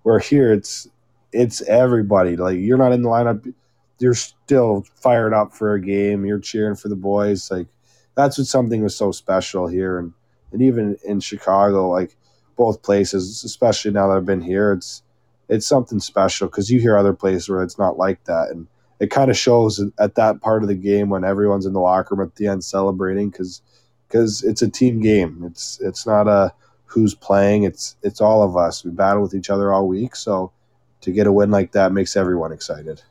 Where here it's it's everybody. Like you're not in the lineup, you're still fired up for a game. You're cheering for the boys. Like that's what something was so special here and and even in Chicago, like both places, especially now that I've been here, it's it's something special because you hear other places where it's not like that, and it kind of shows at that part of the game when everyone's in the locker room at the end celebrating because because it's a team game. It's it's not a who's playing. It's it's all of us. We battle with each other all week, so to get a win like that makes everyone excited.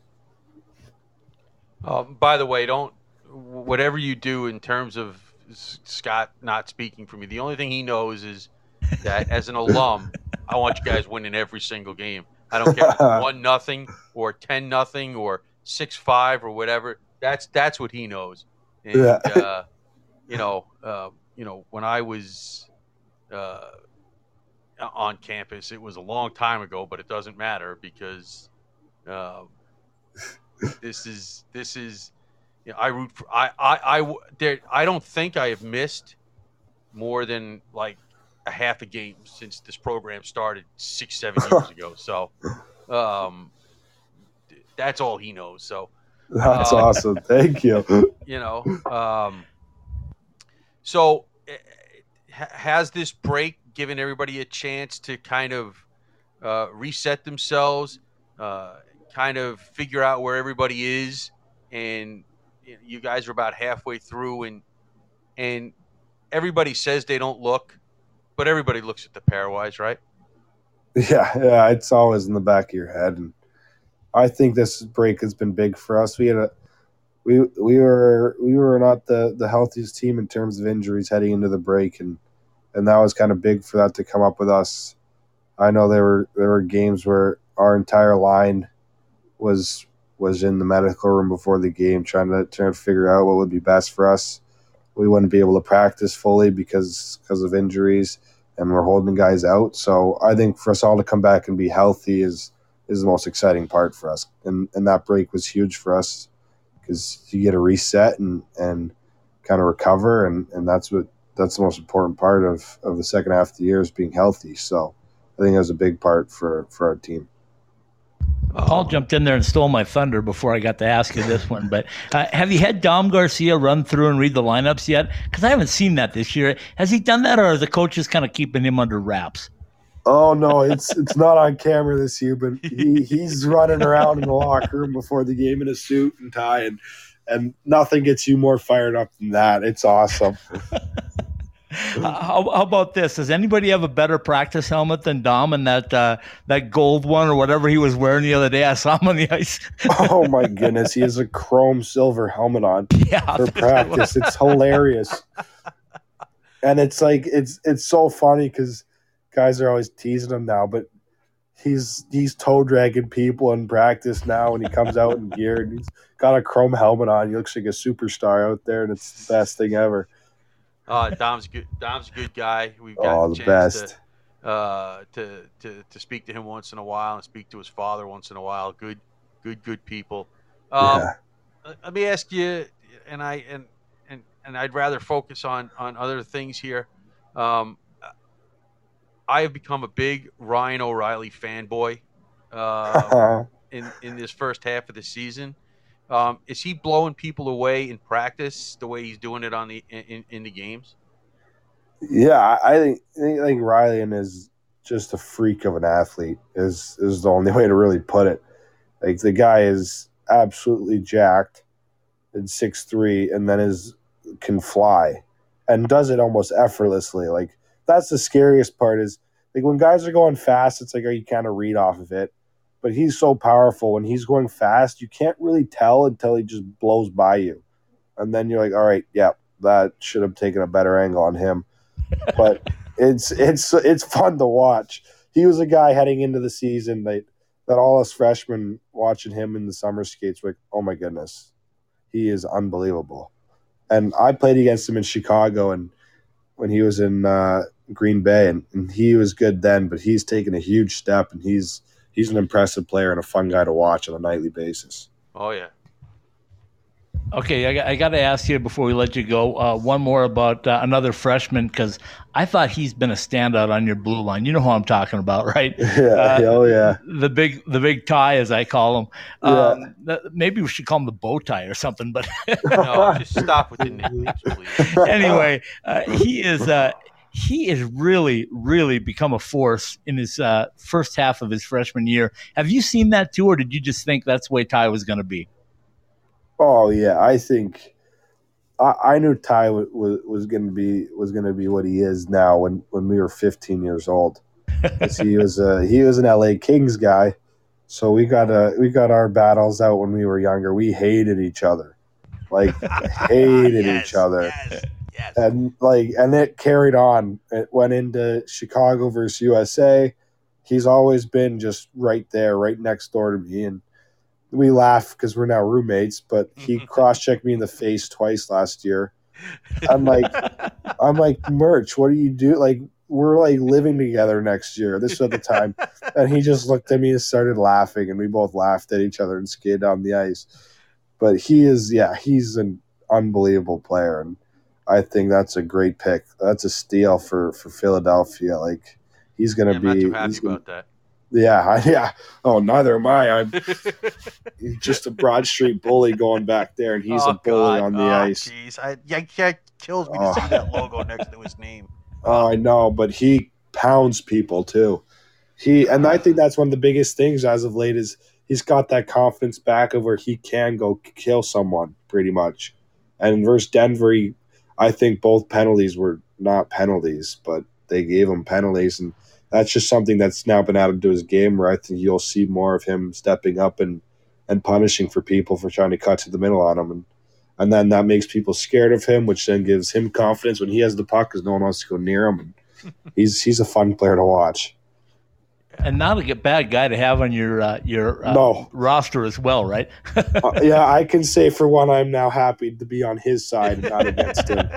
Um, by the way, don't whatever you do in terms of Scott not speaking for me. The only thing he knows is that as an alum, I want you guys winning every single game. I don't care one nothing or ten nothing or six five or whatever. That's that's what he knows. And, yeah. uh, you know, uh, you know, when I was uh, on campus, it was a long time ago, but it doesn't matter because uh, this is this is you know, I root for I I I there I don't think I have missed more than like a half a game since this program started six seven years ago. So, um, that's all he knows. So that's uh, awesome. Thank you. You know, um, so eh, has this break given everybody a chance to kind of uh, reset themselves, uh, kind of figure out where everybody is, and you guys are about halfway through, and and everybody says they don't look, but everybody looks at the pairwise, right? Yeah, yeah, it's always in the back of your head, and I think this break has been big for us. We had a we we were we were not the the healthiest team in terms of injuries heading into the break, and and that was kind of big for that to come up with us. I know there were there were games where our entire line was was in the medical room before the game trying to trying to figure out what would be best for us. We wouldn't be able to practice fully because because of injuries, and we're holding guys out. So I think for us all to come back and be healthy is is the most exciting part for us. And and that break was huge for us because you get a reset and and kind of recover, and and that's what that's the most important part of of the second half of the year is being healthy. So I think that was a big part for for our team. Paul jumped in there and stole my thunder before I got to ask you this one. But uh, have you had Dom Garcia run through and read the lineups yet? Because I haven't seen that this year. Has he done that, or are the coaches kind of keeping him under wraps? Oh no, it's it's not on camera this year, but he, he's running around in the locker room before the game in a suit and tie, and and nothing gets you more fired up than that. It's awesome. how, how, about this? Does anybody have a better practice helmet than Dom and that uh, that gold one or whatever he was wearing the other day? I saw him on the ice. oh my goodness, he has a chrome silver helmet on yeah, for practice. It's hilarious, and it's like it's it's so funny because guys are always teasing him now, but he's he's toe dragging people in practice now, and he comes out in gear and he's got a chrome helmet on. He looks like a superstar out there, and it's the best thing ever. Uh, Dom's good. Dom's a good guy. We've got oh, the best. To, uh, to, to to speak to him once in a while and speak to his father once in a while. Good, good, good people. Um, yeah. Let me ask you, and I and and and I'd rather focus on on other things here. Um, I have become a big Ryan O'Reilly fanboy uh, in in this first half of the season. Um, is he blowing people away in practice the way he's doing it on the in, in the games? Yeah, I think I think, Riley is just a freak of an athlete. Is is the only way to really put it. Like the guy is absolutely jacked, and six three, and then is can fly, and does it almost effortlessly. Like that's the scariest part. Is like when guys are going fast, it's like you kind of read off of it. But he's so powerful when he's going fast, you can't really tell until he just blows by you, and then you're like, all right, yeah, that should have taken a better angle on him but it's it's it's fun to watch. He was a guy heading into the season that that all us freshmen watching him in the summer skates were like, oh my goodness, he is unbelievable. And I played against him in Chicago and when he was in uh, Green Bay, and, and he was good then, but he's taken a huge step, and he's he's an impressive player and a fun guy to watch on a nightly basis. Oh yeah. Okay, I, got- I got to ask you before we let you go uh, one more about uh, another freshman because I thought he's been a standout on your blue line. You know who I'm talking about, right? Yeah, oh yeah. The big, the big tie, as I call him. Um, th- maybe we should call him the bow tie or something. But No, just stop with the nicknames, please. anyway, uh, he is uh, he has really, really become a force in his uh, first half of his freshman year. Have you seen that too, or did you just think that's the way Ty was going to be? Oh yeah, I think I, I knew Ty was, was, was going to be was going to be what he is now when, when we were 15 years old. he was a he was an LA Kings guy, so we got a we got our battles out when we were younger. We hated each other, like hated Yes, each other, Yes, yes. and like and it carried on. It went into Chicago versus USA. He's always been just right there, right next door to me, and we laugh because we're now roommates. But he cross checked me in the face twice last year. I'm like, I'm like, Murch. What do you do? Like, we're like living together next year. This was at the time, and he just looked at me and started laughing, and we both laughed at each other and skated down the ice. But he is, yeah, he's an unbelievable player, and I think that's a great pick. That's a steal for for Philadelphia. Like, he's gonna Yeah, I'm not be, happy gonna- about that. yeah, I- yeah. Oh, neither am I. I'm just a Broad Street bully going back there, and he's Oh, a bully God. on the Oh, ice. Jeez, I, yeah, yeah, kills me to Oh. see that oh. logo next to his name. Oh, I know, but he pounds people too. He and I think that's one of the biggest things as of late is he's got that confidence back of where he can go kill someone pretty much. And versus Denver, he, I think both penalties were not penalties, but they gave him penalties, and that's just something that's now been added to his game. Where I think you'll see more of him stepping up and and punishing for people for trying to cut to the middle on him, and and then that makes people scared of him, which then gives him confidence when he has the puck because no one wants to go near him. And he's he's a fun player to watch. And not a bad guy to have on your uh, your uh, No. roster as well, right? Uh, yeah, I can say for one, I'm now happy to be on his side and not against him.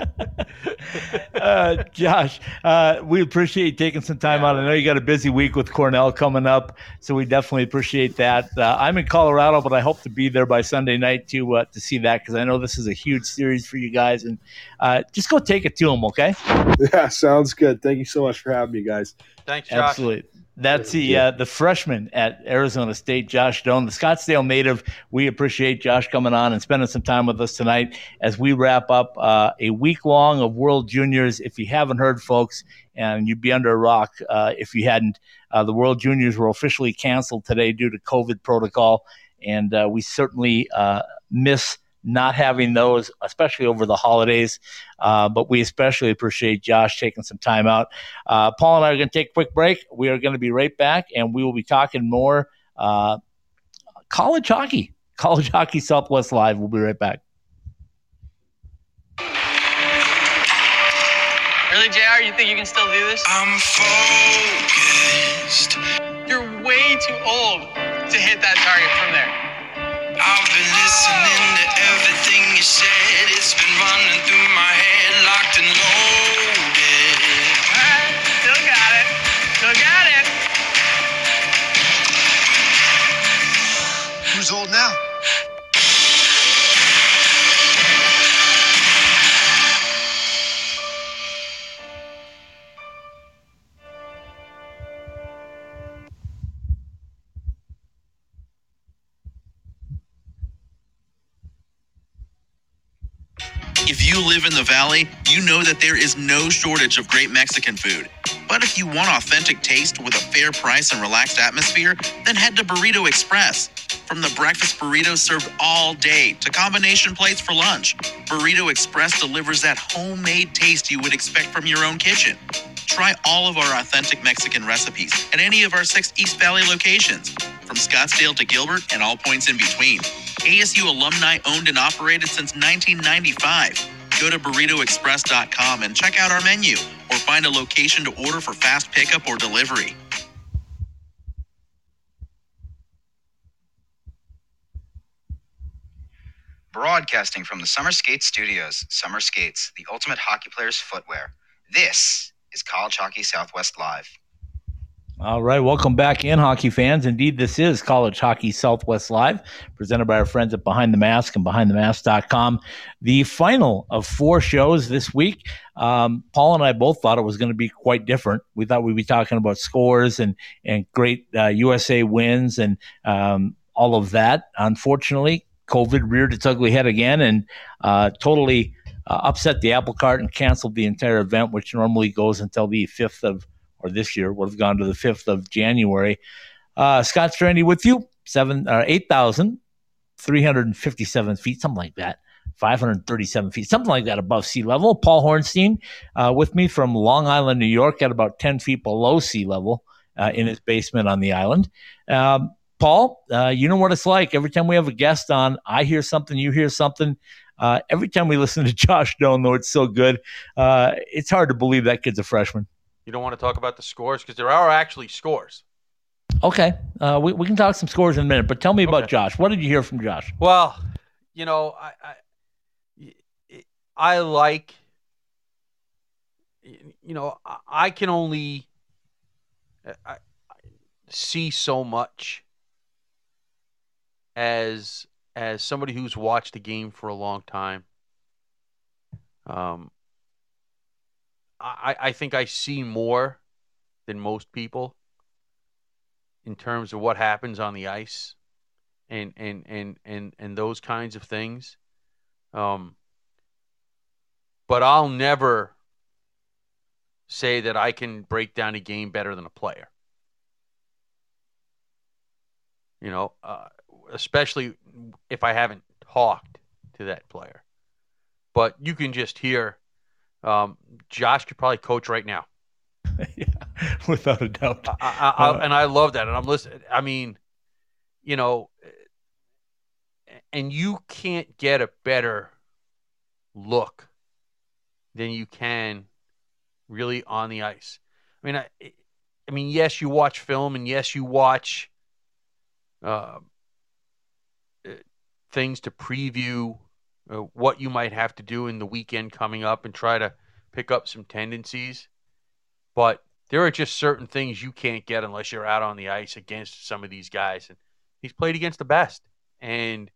uh, Josh, uh, we appreciate you taking some time out. I know you got a busy week with Cornell coming up, so we definitely appreciate that. Uh, I'm in Colorado, but I hope to be there by Sunday night to uh, to see that because I know this is a huge series for you guys. And uh, just go take it to them, okay? Yeah, sounds good. Thank you so much for having me, guys. Thanks, Josh. Absolutely. That's the uh, the freshman at Arizona State, Josh Doan, the Scottsdale native. We appreciate Josh coming on and spending some time with us tonight as we wrap up uh, a week long of World Juniors. If you haven't heard, folks, and you'd be under a rock uh, if you hadn't, uh, the World Juniors were officially canceled today due to COVID protocol, and uh, we certainly uh, miss not having those, especially over the holidays. Uh, but we especially appreciate Josh taking some time out. Uh, Paul and I are going to take a quick break. We are going to be right back, and we will be talking more uh, college hockey. College Hockey Southwest Live. We'll be right back. Really, JR? You think you can still do this? I'm focused. You're way too old to hit that target from there. I've been listening to everything you said. It's been running through my head, locked and loaded. Alright, still got it. Still got it. Who's old now? If you live in the valley, you know that there is no shortage of great Mexican food. But if you want authentic taste with a fair price and relaxed atmosphere, then head to Burrito Express. From the breakfast burritos served all day to combination plates for lunch, Burrito Express delivers that homemade taste you would expect from your own kitchen. Try all of our authentic Mexican recipes at any of our six East Valley locations, from Scottsdale to Gilbert and all points in between. ASU alumni owned and operated since 1995. Go to burritoexpress.com and check out our menu or find a location to order for fast pickup or delivery. Broadcasting from the Summer Skates Studios, Summer Skates, the ultimate hockey player's footwear. This is College Hockey Southwest Live. All right, welcome back in, hockey fans. Indeed, this is College Hockey Southwest Live, presented by our friends at Behind the Mask and BehindTheMask.com. The final of four shows this week. Um, Paul and I both thought it was going to be quite different. We thought we'd be talking about scores and and great uh, USA wins and um, all of that. Unfortunately, COVID reared its ugly head again and uh, totally uh, upset the apple cart and canceled the entire event, which normally goes until the fifth of or this year would have gone to the 5th of January. Uh, Scott Strandy with you, seven uh, 8,357 feet, something like that. 537 feet, something like that above sea level. Paul Hornstein uh, with me from Long Island, New York, at about 10 feet below sea level uh, in his basement on the island. Um, Paul, uh, you know what it's like. Every time we have a guest on, I hear something, you hear something. Uh, every time we listen to Josh Doan, though it's so good, uh, it's hard to believe that kid's a freshman. You don't want to talk about the scores because there are actually scores. Okay, uh, we we can talk some scores in a minute, but tell me about Okay. Josh. What did you hear from Josh? Well, you know, I I, I like you know, I- I can only I, I see so much as as somebody who's watched the game for a long time. Um, I I think I see more than most people in terms of what happens on the ice and and and and and those kinds of things. Um, but I'll never say that I can break down a game better than a player. You know, uh, especially if I haven't talked to that player. But you can just hear. Um, Josh could probably coach right now. yeah, without a doubt. I, I, I, and I love that. And I'm listening. I mean, you know, and you can't get a better look than you can really on the ice. I mean, I, I mean, yes, you watch film, and yes, you watch uh, things to preview uh, what you might have to do in the weekend coming up and try to pick up some tendencies. But there are just certain things you can't get unless you're out on the ice against some of these guys. And he's played against the best. And,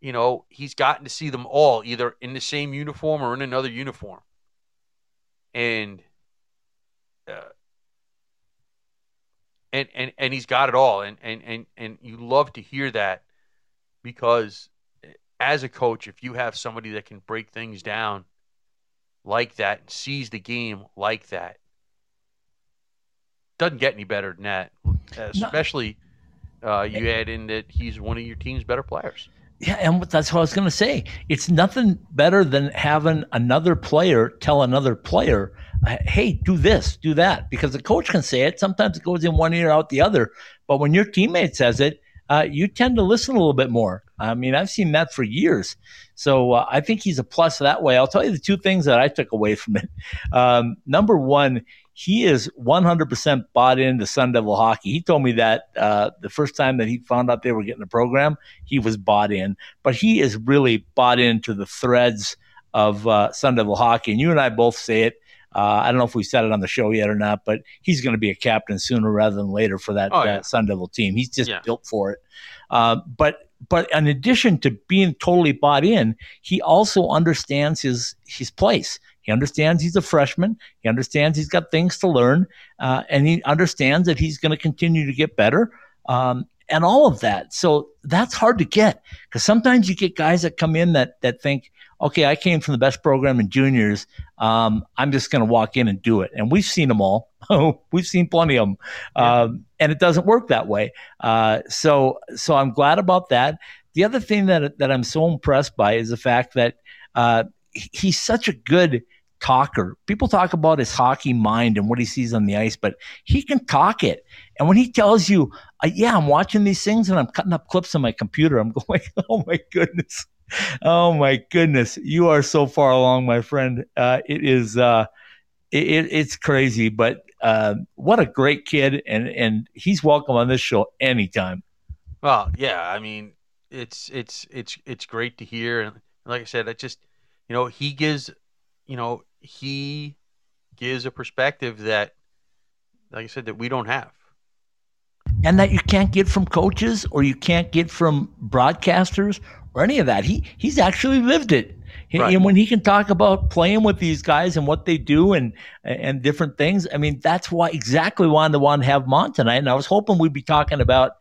you know, he's gotten to see them all either in the same uniform or in another uniform. And, uh, and, and, and he's got it all. And, and, and, and you love to hear that because as a coach, if you have somebody that can break things down like that and sees the game like that, doesn't get any better than that. Especially, uh, you add in that he's one of your team's better players. Yeah, and that's what I was going to say. It's nothing better than having another player tell another player, "Hey, do this, do that," because the coach can say it. Sometimes it goes in one ear out the other, but when your teammate says it, uh, you tend to listen a little bit more. I mean, I've seen that for years. So uh, I think he's a plus that way. I'll tell you the two things that I took away from it. Um, number one, he is 100% bought into Sun Devil hockey. He told me that uh, the first time that he found out they were getting a program, he was bought in. But he is really bought into the threads of uh, Sun Devil hockey. And you and I both say it. Uh, I don't know if we said it on the show yet or not, but he's going to be a captain sooner rather than later for that, Oh, yeah. that Sun Devil team. He's just Yeah. built for it. Uh, but but in addition to being totally bought in, he also understands his his place. He understands he's a freshman. He understands he's got things to learn, uh, and he understands that he's going to continue to get better. Um, and all of that. So that's hard to get because sometimes you get guys that come in that that think, okay, I came from the best program in juniors. Um, I'm just going to walk in and do it. And we've seen them all. we've seen plenty of them, Yeah. um, and it doesn't work that way. Uh, so, so I'm glad about that. The other thing that that I'm so impressed by is the fact that uh, he's such a good talker. People talk about his hockey mind and what he sees on the ice, but he can talk it. And when he tells you, uh, "Yeah, I'm watching these things and I'm cutting up clips on my computer," I'm going, "Oh my goodness." Oh my goodness, you are so far along, my friend. Uh, it is, uh, it, it, it's crazy, but uh, what a great kid, and and he's welcome on this show anytime. Well, yeah, I mean, it's it's it's it's great to hear, and like I said, I just you know he gives, you know, he gives a perspective that, like I said, that we don't have. and that you can't get from coaches or you can't get from broadcasters or any of that. He he's actually lived it. He- Right. And when he can talk about playing with these guys and what they do and and different things, I mean that's why exactly why I wanted to have him on tonight. And I was hoping we'd be talking about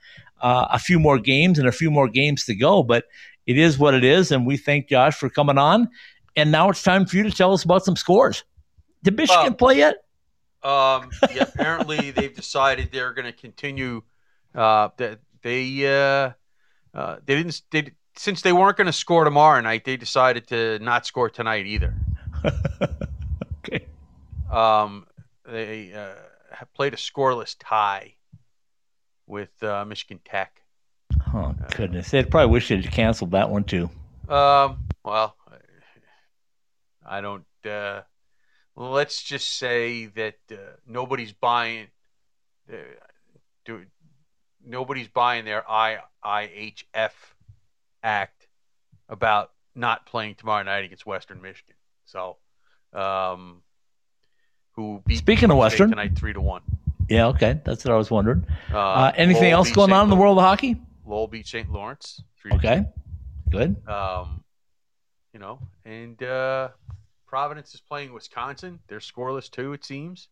uh, a few more games and a few more games to go, but it is what it is. And we thank Josh for coming on. And now it's time for you to tell us about some scores. Did Michigan Well- play yet? Um, yeah, apparently they've decided they're going to continue. Uh, that they uh, uh, they didn't they since they weren't going to score tomorrow night, they decided to not score tonight either. Okay. Um, they uh, played a scoreless tie with uh, Michigan Tech. Oh goodness, they probably wish they'd canceled that one too. Um, well, I don't. Uh, let's just say that uh, nobody's buying. Uh, do, nobody's buying their IIHF act about not playing tomorrow night against Western Michigan. So, um, who beat Speaking of Penn State Western- tonight three to one. Yeah, okay, that's what I was wondering. Uh, Uh, anything Lowell else going St. on in the world of hockey? Lowell beat St. Lawrence. Okay, good. Um, you know, and uh, Providence is playing Wisconsin. They're scoreless too, it seems.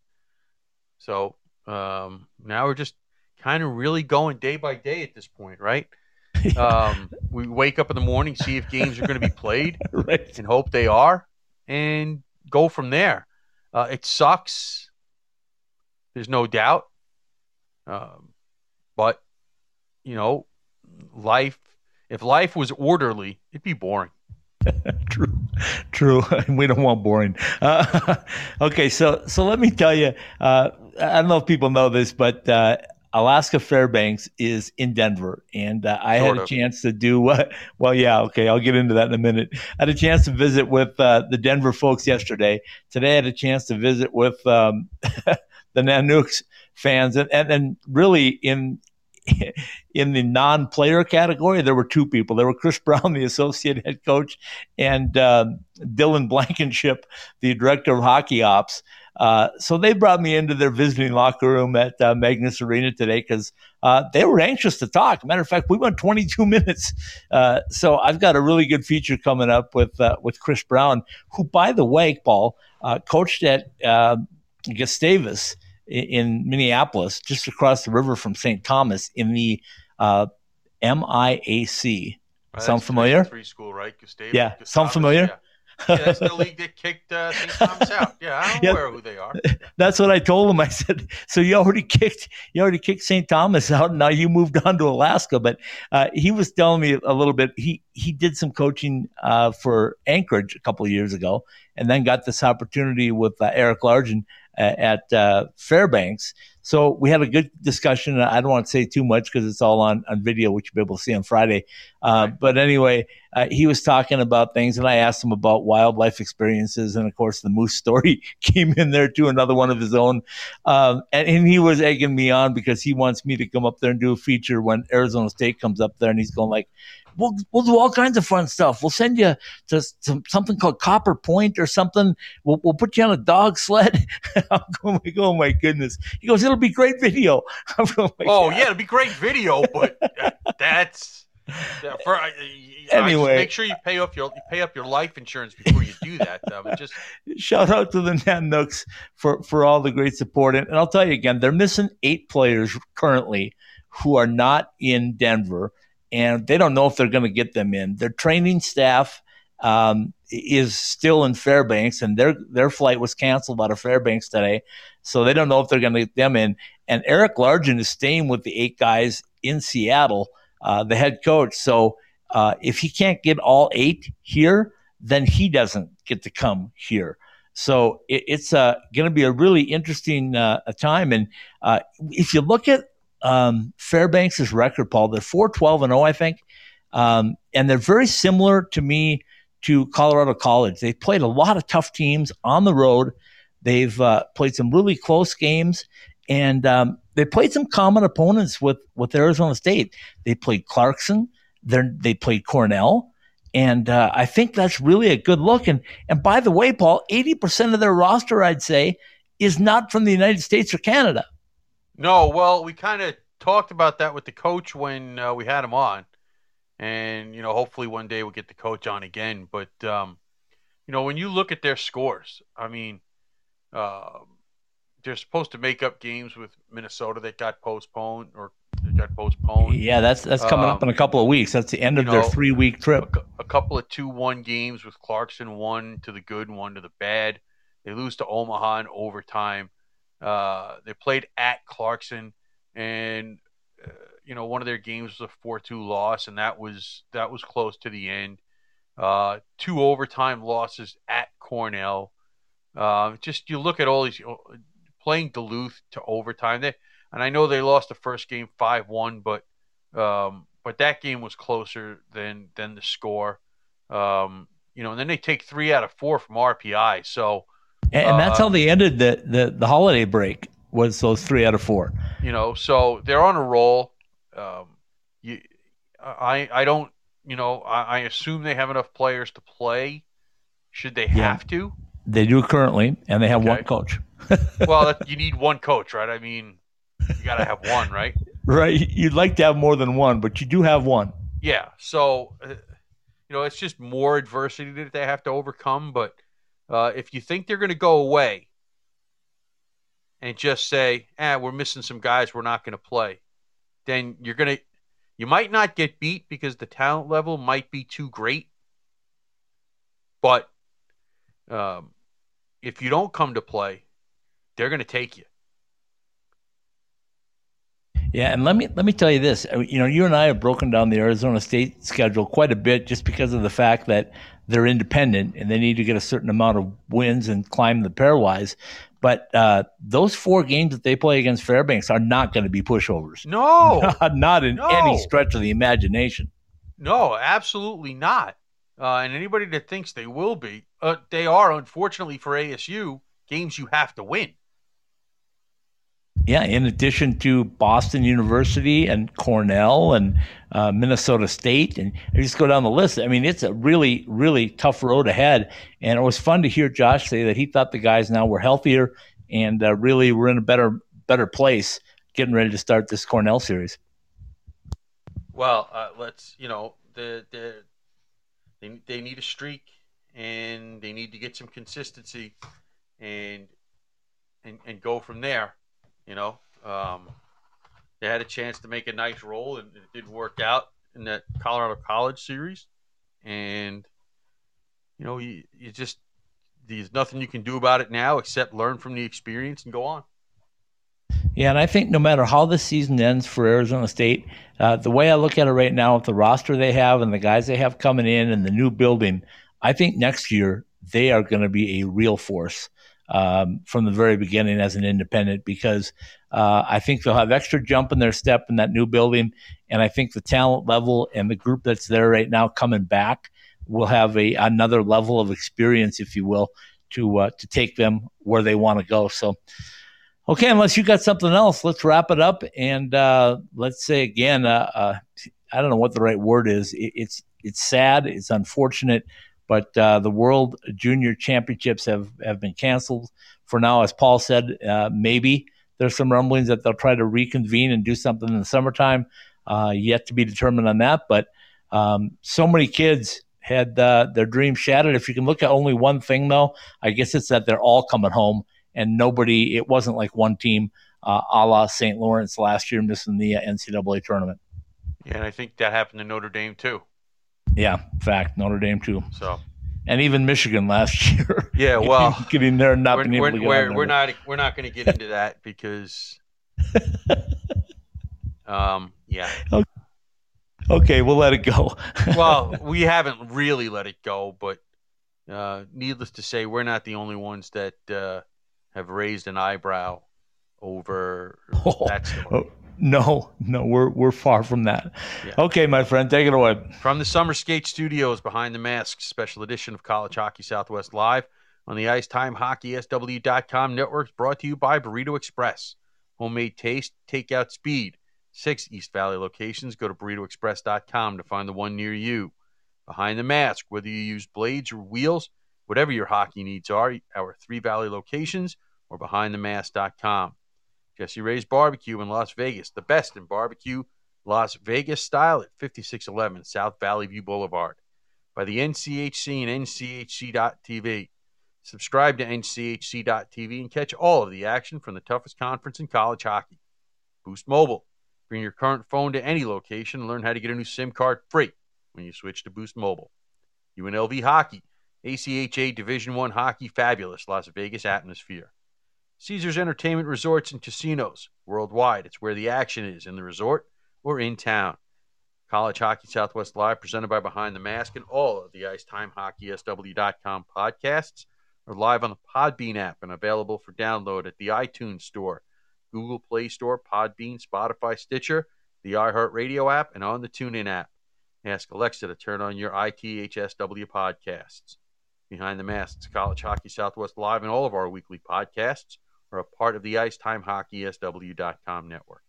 So um, now we're just kind of really going day by day at this point, right? Um, we wake up in the morning, see if games are going to be played, right. and hope they are, and go from there. Uh, it sucks. There's no doubt. Um, but you know, life. If life was orderly, it'd be boring. True, true. we don't want boring. Uh, okay, so so let me tell you. Uh, I don't know if people know this, but uh, Alaska Fairbanks is in Denver, and uh, I had a of. chance to do. what? well, yeah, okay, I'll get into that in a minute. I had a chance to visit with uh, the Denver folks yesterday. Today, I had a chance to visit with um, the Nanooks fans, and and, and really in in the non-player category, there were two people. There were Chris Brown, the associate head coach, and um, Dylan Blankenship, the director of hockey ops. Uh, so they brought me into their visiting locker room at uh, Magness Arena today because uh, they were anxious to talk. Matter of fact, we went 22 minutes. Uh, so I've got a really good feature coming up with uh, with Chris Brown, who, by the way, Paul uh, coached at uh, Gustavus i- in Minneapolis, just across the river from St. Thomas, in the uh, MIAC. Right, Sound familiar? Three school, right? Gustavus, Yeah, Gustavus, sound familiar? Yeah. Yeah, that's the league that kicked uh, St. Thomas out. Yeah, I'm Yeah. aware who they are. That's what I told him. I said, "So you already kicked, you already kicked St. Thomas out. and Now you moved on to Alaska." But uh, he was telling me a little bit. He he did some coaching uh, for Anchorage a couple of years ago, and then got this opportunity with uh, Erik Largen at uh, Fairbanks. So we had a good discussion. I don't want to say too much because it's all on, on video, which you'll be able to see on Friday. Uh, Right. But anyway, uh, he was talking about things, and I asked him about wildlife experiences, and of course, the moose story came in there too, another one of his own. Um, and, and he was egging me on because he wants me to come up there and do a feature when Arizona State comes up there, and he's going like, "We'll we'll do all kinds of fun stuff. We'll send you to some, something called Copper Point or something. We'll we'll put you on a dog sled." I'm going like, "Oh my goodness!" He goes, "It'll be great video." I'm going like, Oh yeah, it'll be great video, but uh, that's yeah, for, I, I Anyway. make sure you pay off your you pay up your life insurance before you do that. Um, just shout out to the Nanooks for, for all the great support. And, and I'll tell you again, they're missing eight players currently who are not in Denver, and they don't know if they're going to get them in. Their training staff um, is still in Fairbanks, and their their flight was canceled out of Fairbanks today, so they don't know if they're going to get them in. And Erik Largen is staying with the eight guys in Seattle, uh, the head coach. So uh, if he can't get all eight here, then he doesn't get to come here. So it, it's uh, going to be a really interesting uh, time. And uh, if you look at um, Fairbanks' record, Paul, they're 4 12 and 0, I think. Um, and they're very similar to me to Colorado College. They've played a lot of tough teams on the road. They've uh, played some really close games, and um, they played some common opponents with with Arizona State. They played Clarkson. They played Cornell, and uh, I think that's really a good look. And and by the way, Paul, eighty percent of their roster, I'd say, is not from the United States or Canada. No, well, we kind of talked about that with the coach when uh, we had him on and you know hopefully one day we'll get the coach on again. But um, you know when you look at their scores, I mean, uh, they're supposed to make up games with Minnesota that got postponed or got postponed. Yeah, that's that's coming um, up in a couple of weeks. That's the end of know, their three week trip. A, a, couple of two one games with Clarkson, one to the good, and one to the bad. They lose to Omaha in overtime. Uh, they played at Clarkson, and uh, you know, one of their games was a four-two loss, and that was that was close to the end. Uh, two overtime losses at Cornell. Uh, just you look at all these uh, playing Duluth to overtime. They and I know they lost the first game five-one, but um, but that game was closer than than the score. Um, you know, and then they take three out of four from RPI. So, and, and that's uh, how they ended the, the the holiday break was those three out of four. You know, so they're on a roll. Um, you, I, I don't, you know, I, I, assume they have enough players to play. Should they yeah. have to? They do currently, and they have okay. one coach. well, you need one coach, right? I mean, you got to have one, right? Right. You'd like to have more than one, but you do have one. Yeah. So, uh, you know, it's just more adversity that they have to overcome. But uh, if you think they're going to go away and just say, "Ah, we're missing some guys, we're not going to play," then you're going to you might not get beat because the talent level might be too great. But um, if you don't come to play, they're going to take you. Yeah, and let me let me tell you this. You know, you and I have broken down the Arizona State schedule quite a bit just because of the fact that they're independent and they need to get a certain amount of wins and climb the pairwise. But uh, those four games that they play against Fairbanks are not going to be pushovers. No, not, not in no. any stretch of the imagination. No, absolutely not. Uh, and anybody that thinks they will be, uh, they are. Unfortunately for ASU, games you have to win. Yeah, in addition to Boston University and Cornell and uh, Minnesota State, and you just go down the list. I mean, it's a really, really tough road ahead. And it was fun to hear Josh say that he thought the guys now were healthier and uh, really were in a better, better place getting ready to start this Cornell series. Well, uh, let's you know the, the they they need a streak and they need to get some consistency and and and go from there. You know, um, they had a chance to make a nice roll, and it didn't work out in that Colorado College series. And you know, you, you just there's nothing you can do about it now except learn from the experience and go on. Yeah, and I think no matter how the season ends for Arizona State, uh, the way I look at it right now, with the roster they have and the guys they have coming in and the new building, I think next year they are going to be a real force um, from the very beginning as an independent because uh, I think they'll have extra jump in their step in that new building. And I think the talent level and the group that's there right now coming back will have a another level of experience, if you will, to uh, to take them where they want to go. So, okay, unless you got something else, let's wrap it up. And uh, let's say again, uh, uh, I don't know what the right word is. It, it's it's sad. It's unfortunate but uh, the World Junior Championships have, have been canceled for now. As Paul said, uh, maybe there's some rumblings that they'll try to reconvene and do something in the summertime. Uh, yet to be determined on that. But um, so many kids had uh, their dreams shattered. If you can look at only one thing, though, I guess it's that they're all coming home and nobody, it wasn't like one team uh, a la St. Lawrence last year missing the uh, NCAA tournament. Yeah, and I think that happened to Notre Dame too. Yeah, fact. Notre Dame too. So, and even Michigan last year. Yeah, well, getting there and not we're, being able we're, to get we're, we're not we're not going to get into that because, um, yeah. Okay, we'll let it go. Well, we haven't really let it go, but uh, needless to say, we're not the only ones that uh, have raised an eyebrow over Oh, that story. oh, no, no, we're we're far from that. Yeah. Okay, my friend, take it away. From the Summer Skate Studios behind the mask, special edition of College Hockey Southwest Live on the Ice Time Hockey SW.com networks, brought to you by Burrito Express. Homemade taste, takeout speed. Six East Valley locations. Go to burritoexpress.com to find the one near you. Behind the mask, whether you use blades or wheels, whatever your hockey needs are, our Three Valley locations or behindthemask.com. Jessie Rae's Barbecue in Las Vegas, the best in barbecue, Las Vegas style at 5611 South Valley View Boulevard. By the NCHC and NCHC.TV. Subscribe to NCHC.TV and catch all of the action from the toughest conference in college hockey. Boost Mobile. Bring your current phone to any location and learn how to get a new SIM card free when you switch to Boost Mobile. UNLV Hockey. ACHA Division One Hockey Fabulous Las Vegas atmosphere. Caesars Entertainment Resorts and Casinos. Worldwide, it's where the action is in the resort or in town. College Hockey Southwest Live, presented by Behind the Mask, and all of the Ice Time Hockey SW.com podcasts are live on the Podbean app and available for download at the iTunes Store, Google Play Store, Podbean, Spotify, Stitcher, the iHeartRadio app, and on the TuneIn app. Ask Alexa to turn on your ITHSW podcasts. Behind the Masks, College Hockey Southwest Live, and all of our weekly podcasts are a part of the Ice Time Hockey SW.com network.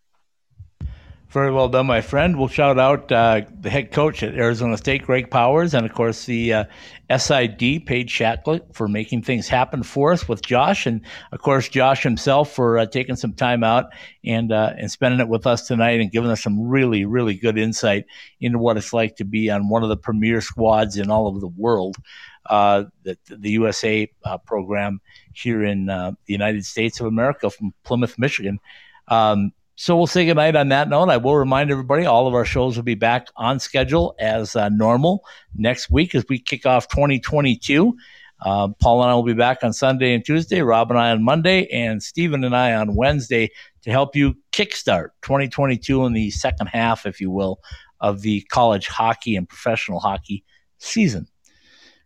Very well done, my friend. We'll shout out uh, the head coach at Arizona State, Greg Powers, and of course the uh, SID, Paige Shacklet, for making things happen for us with Josh, and of course Josh himself for uh, taking some time out and uh, and spending it with us tonight and giving us some really really good insight into what it's like to be on one of the premier squads in all of the world. Uh, the, the USA uh, program here in uh, the United States of America from Plymouth, Michigan. Um, so we'll say goodnight on that note. I will remind everybody all of our shows will be back on schedule as uh, normal next week as we kick off 2022. Uh, Paul and I will be back on Sunday and Tuesday, Rob and I on Monday, and Stephen and I on Wednesday to help you kickstart 2022 in the second half, if you will, of the college hockey and professional hockey season.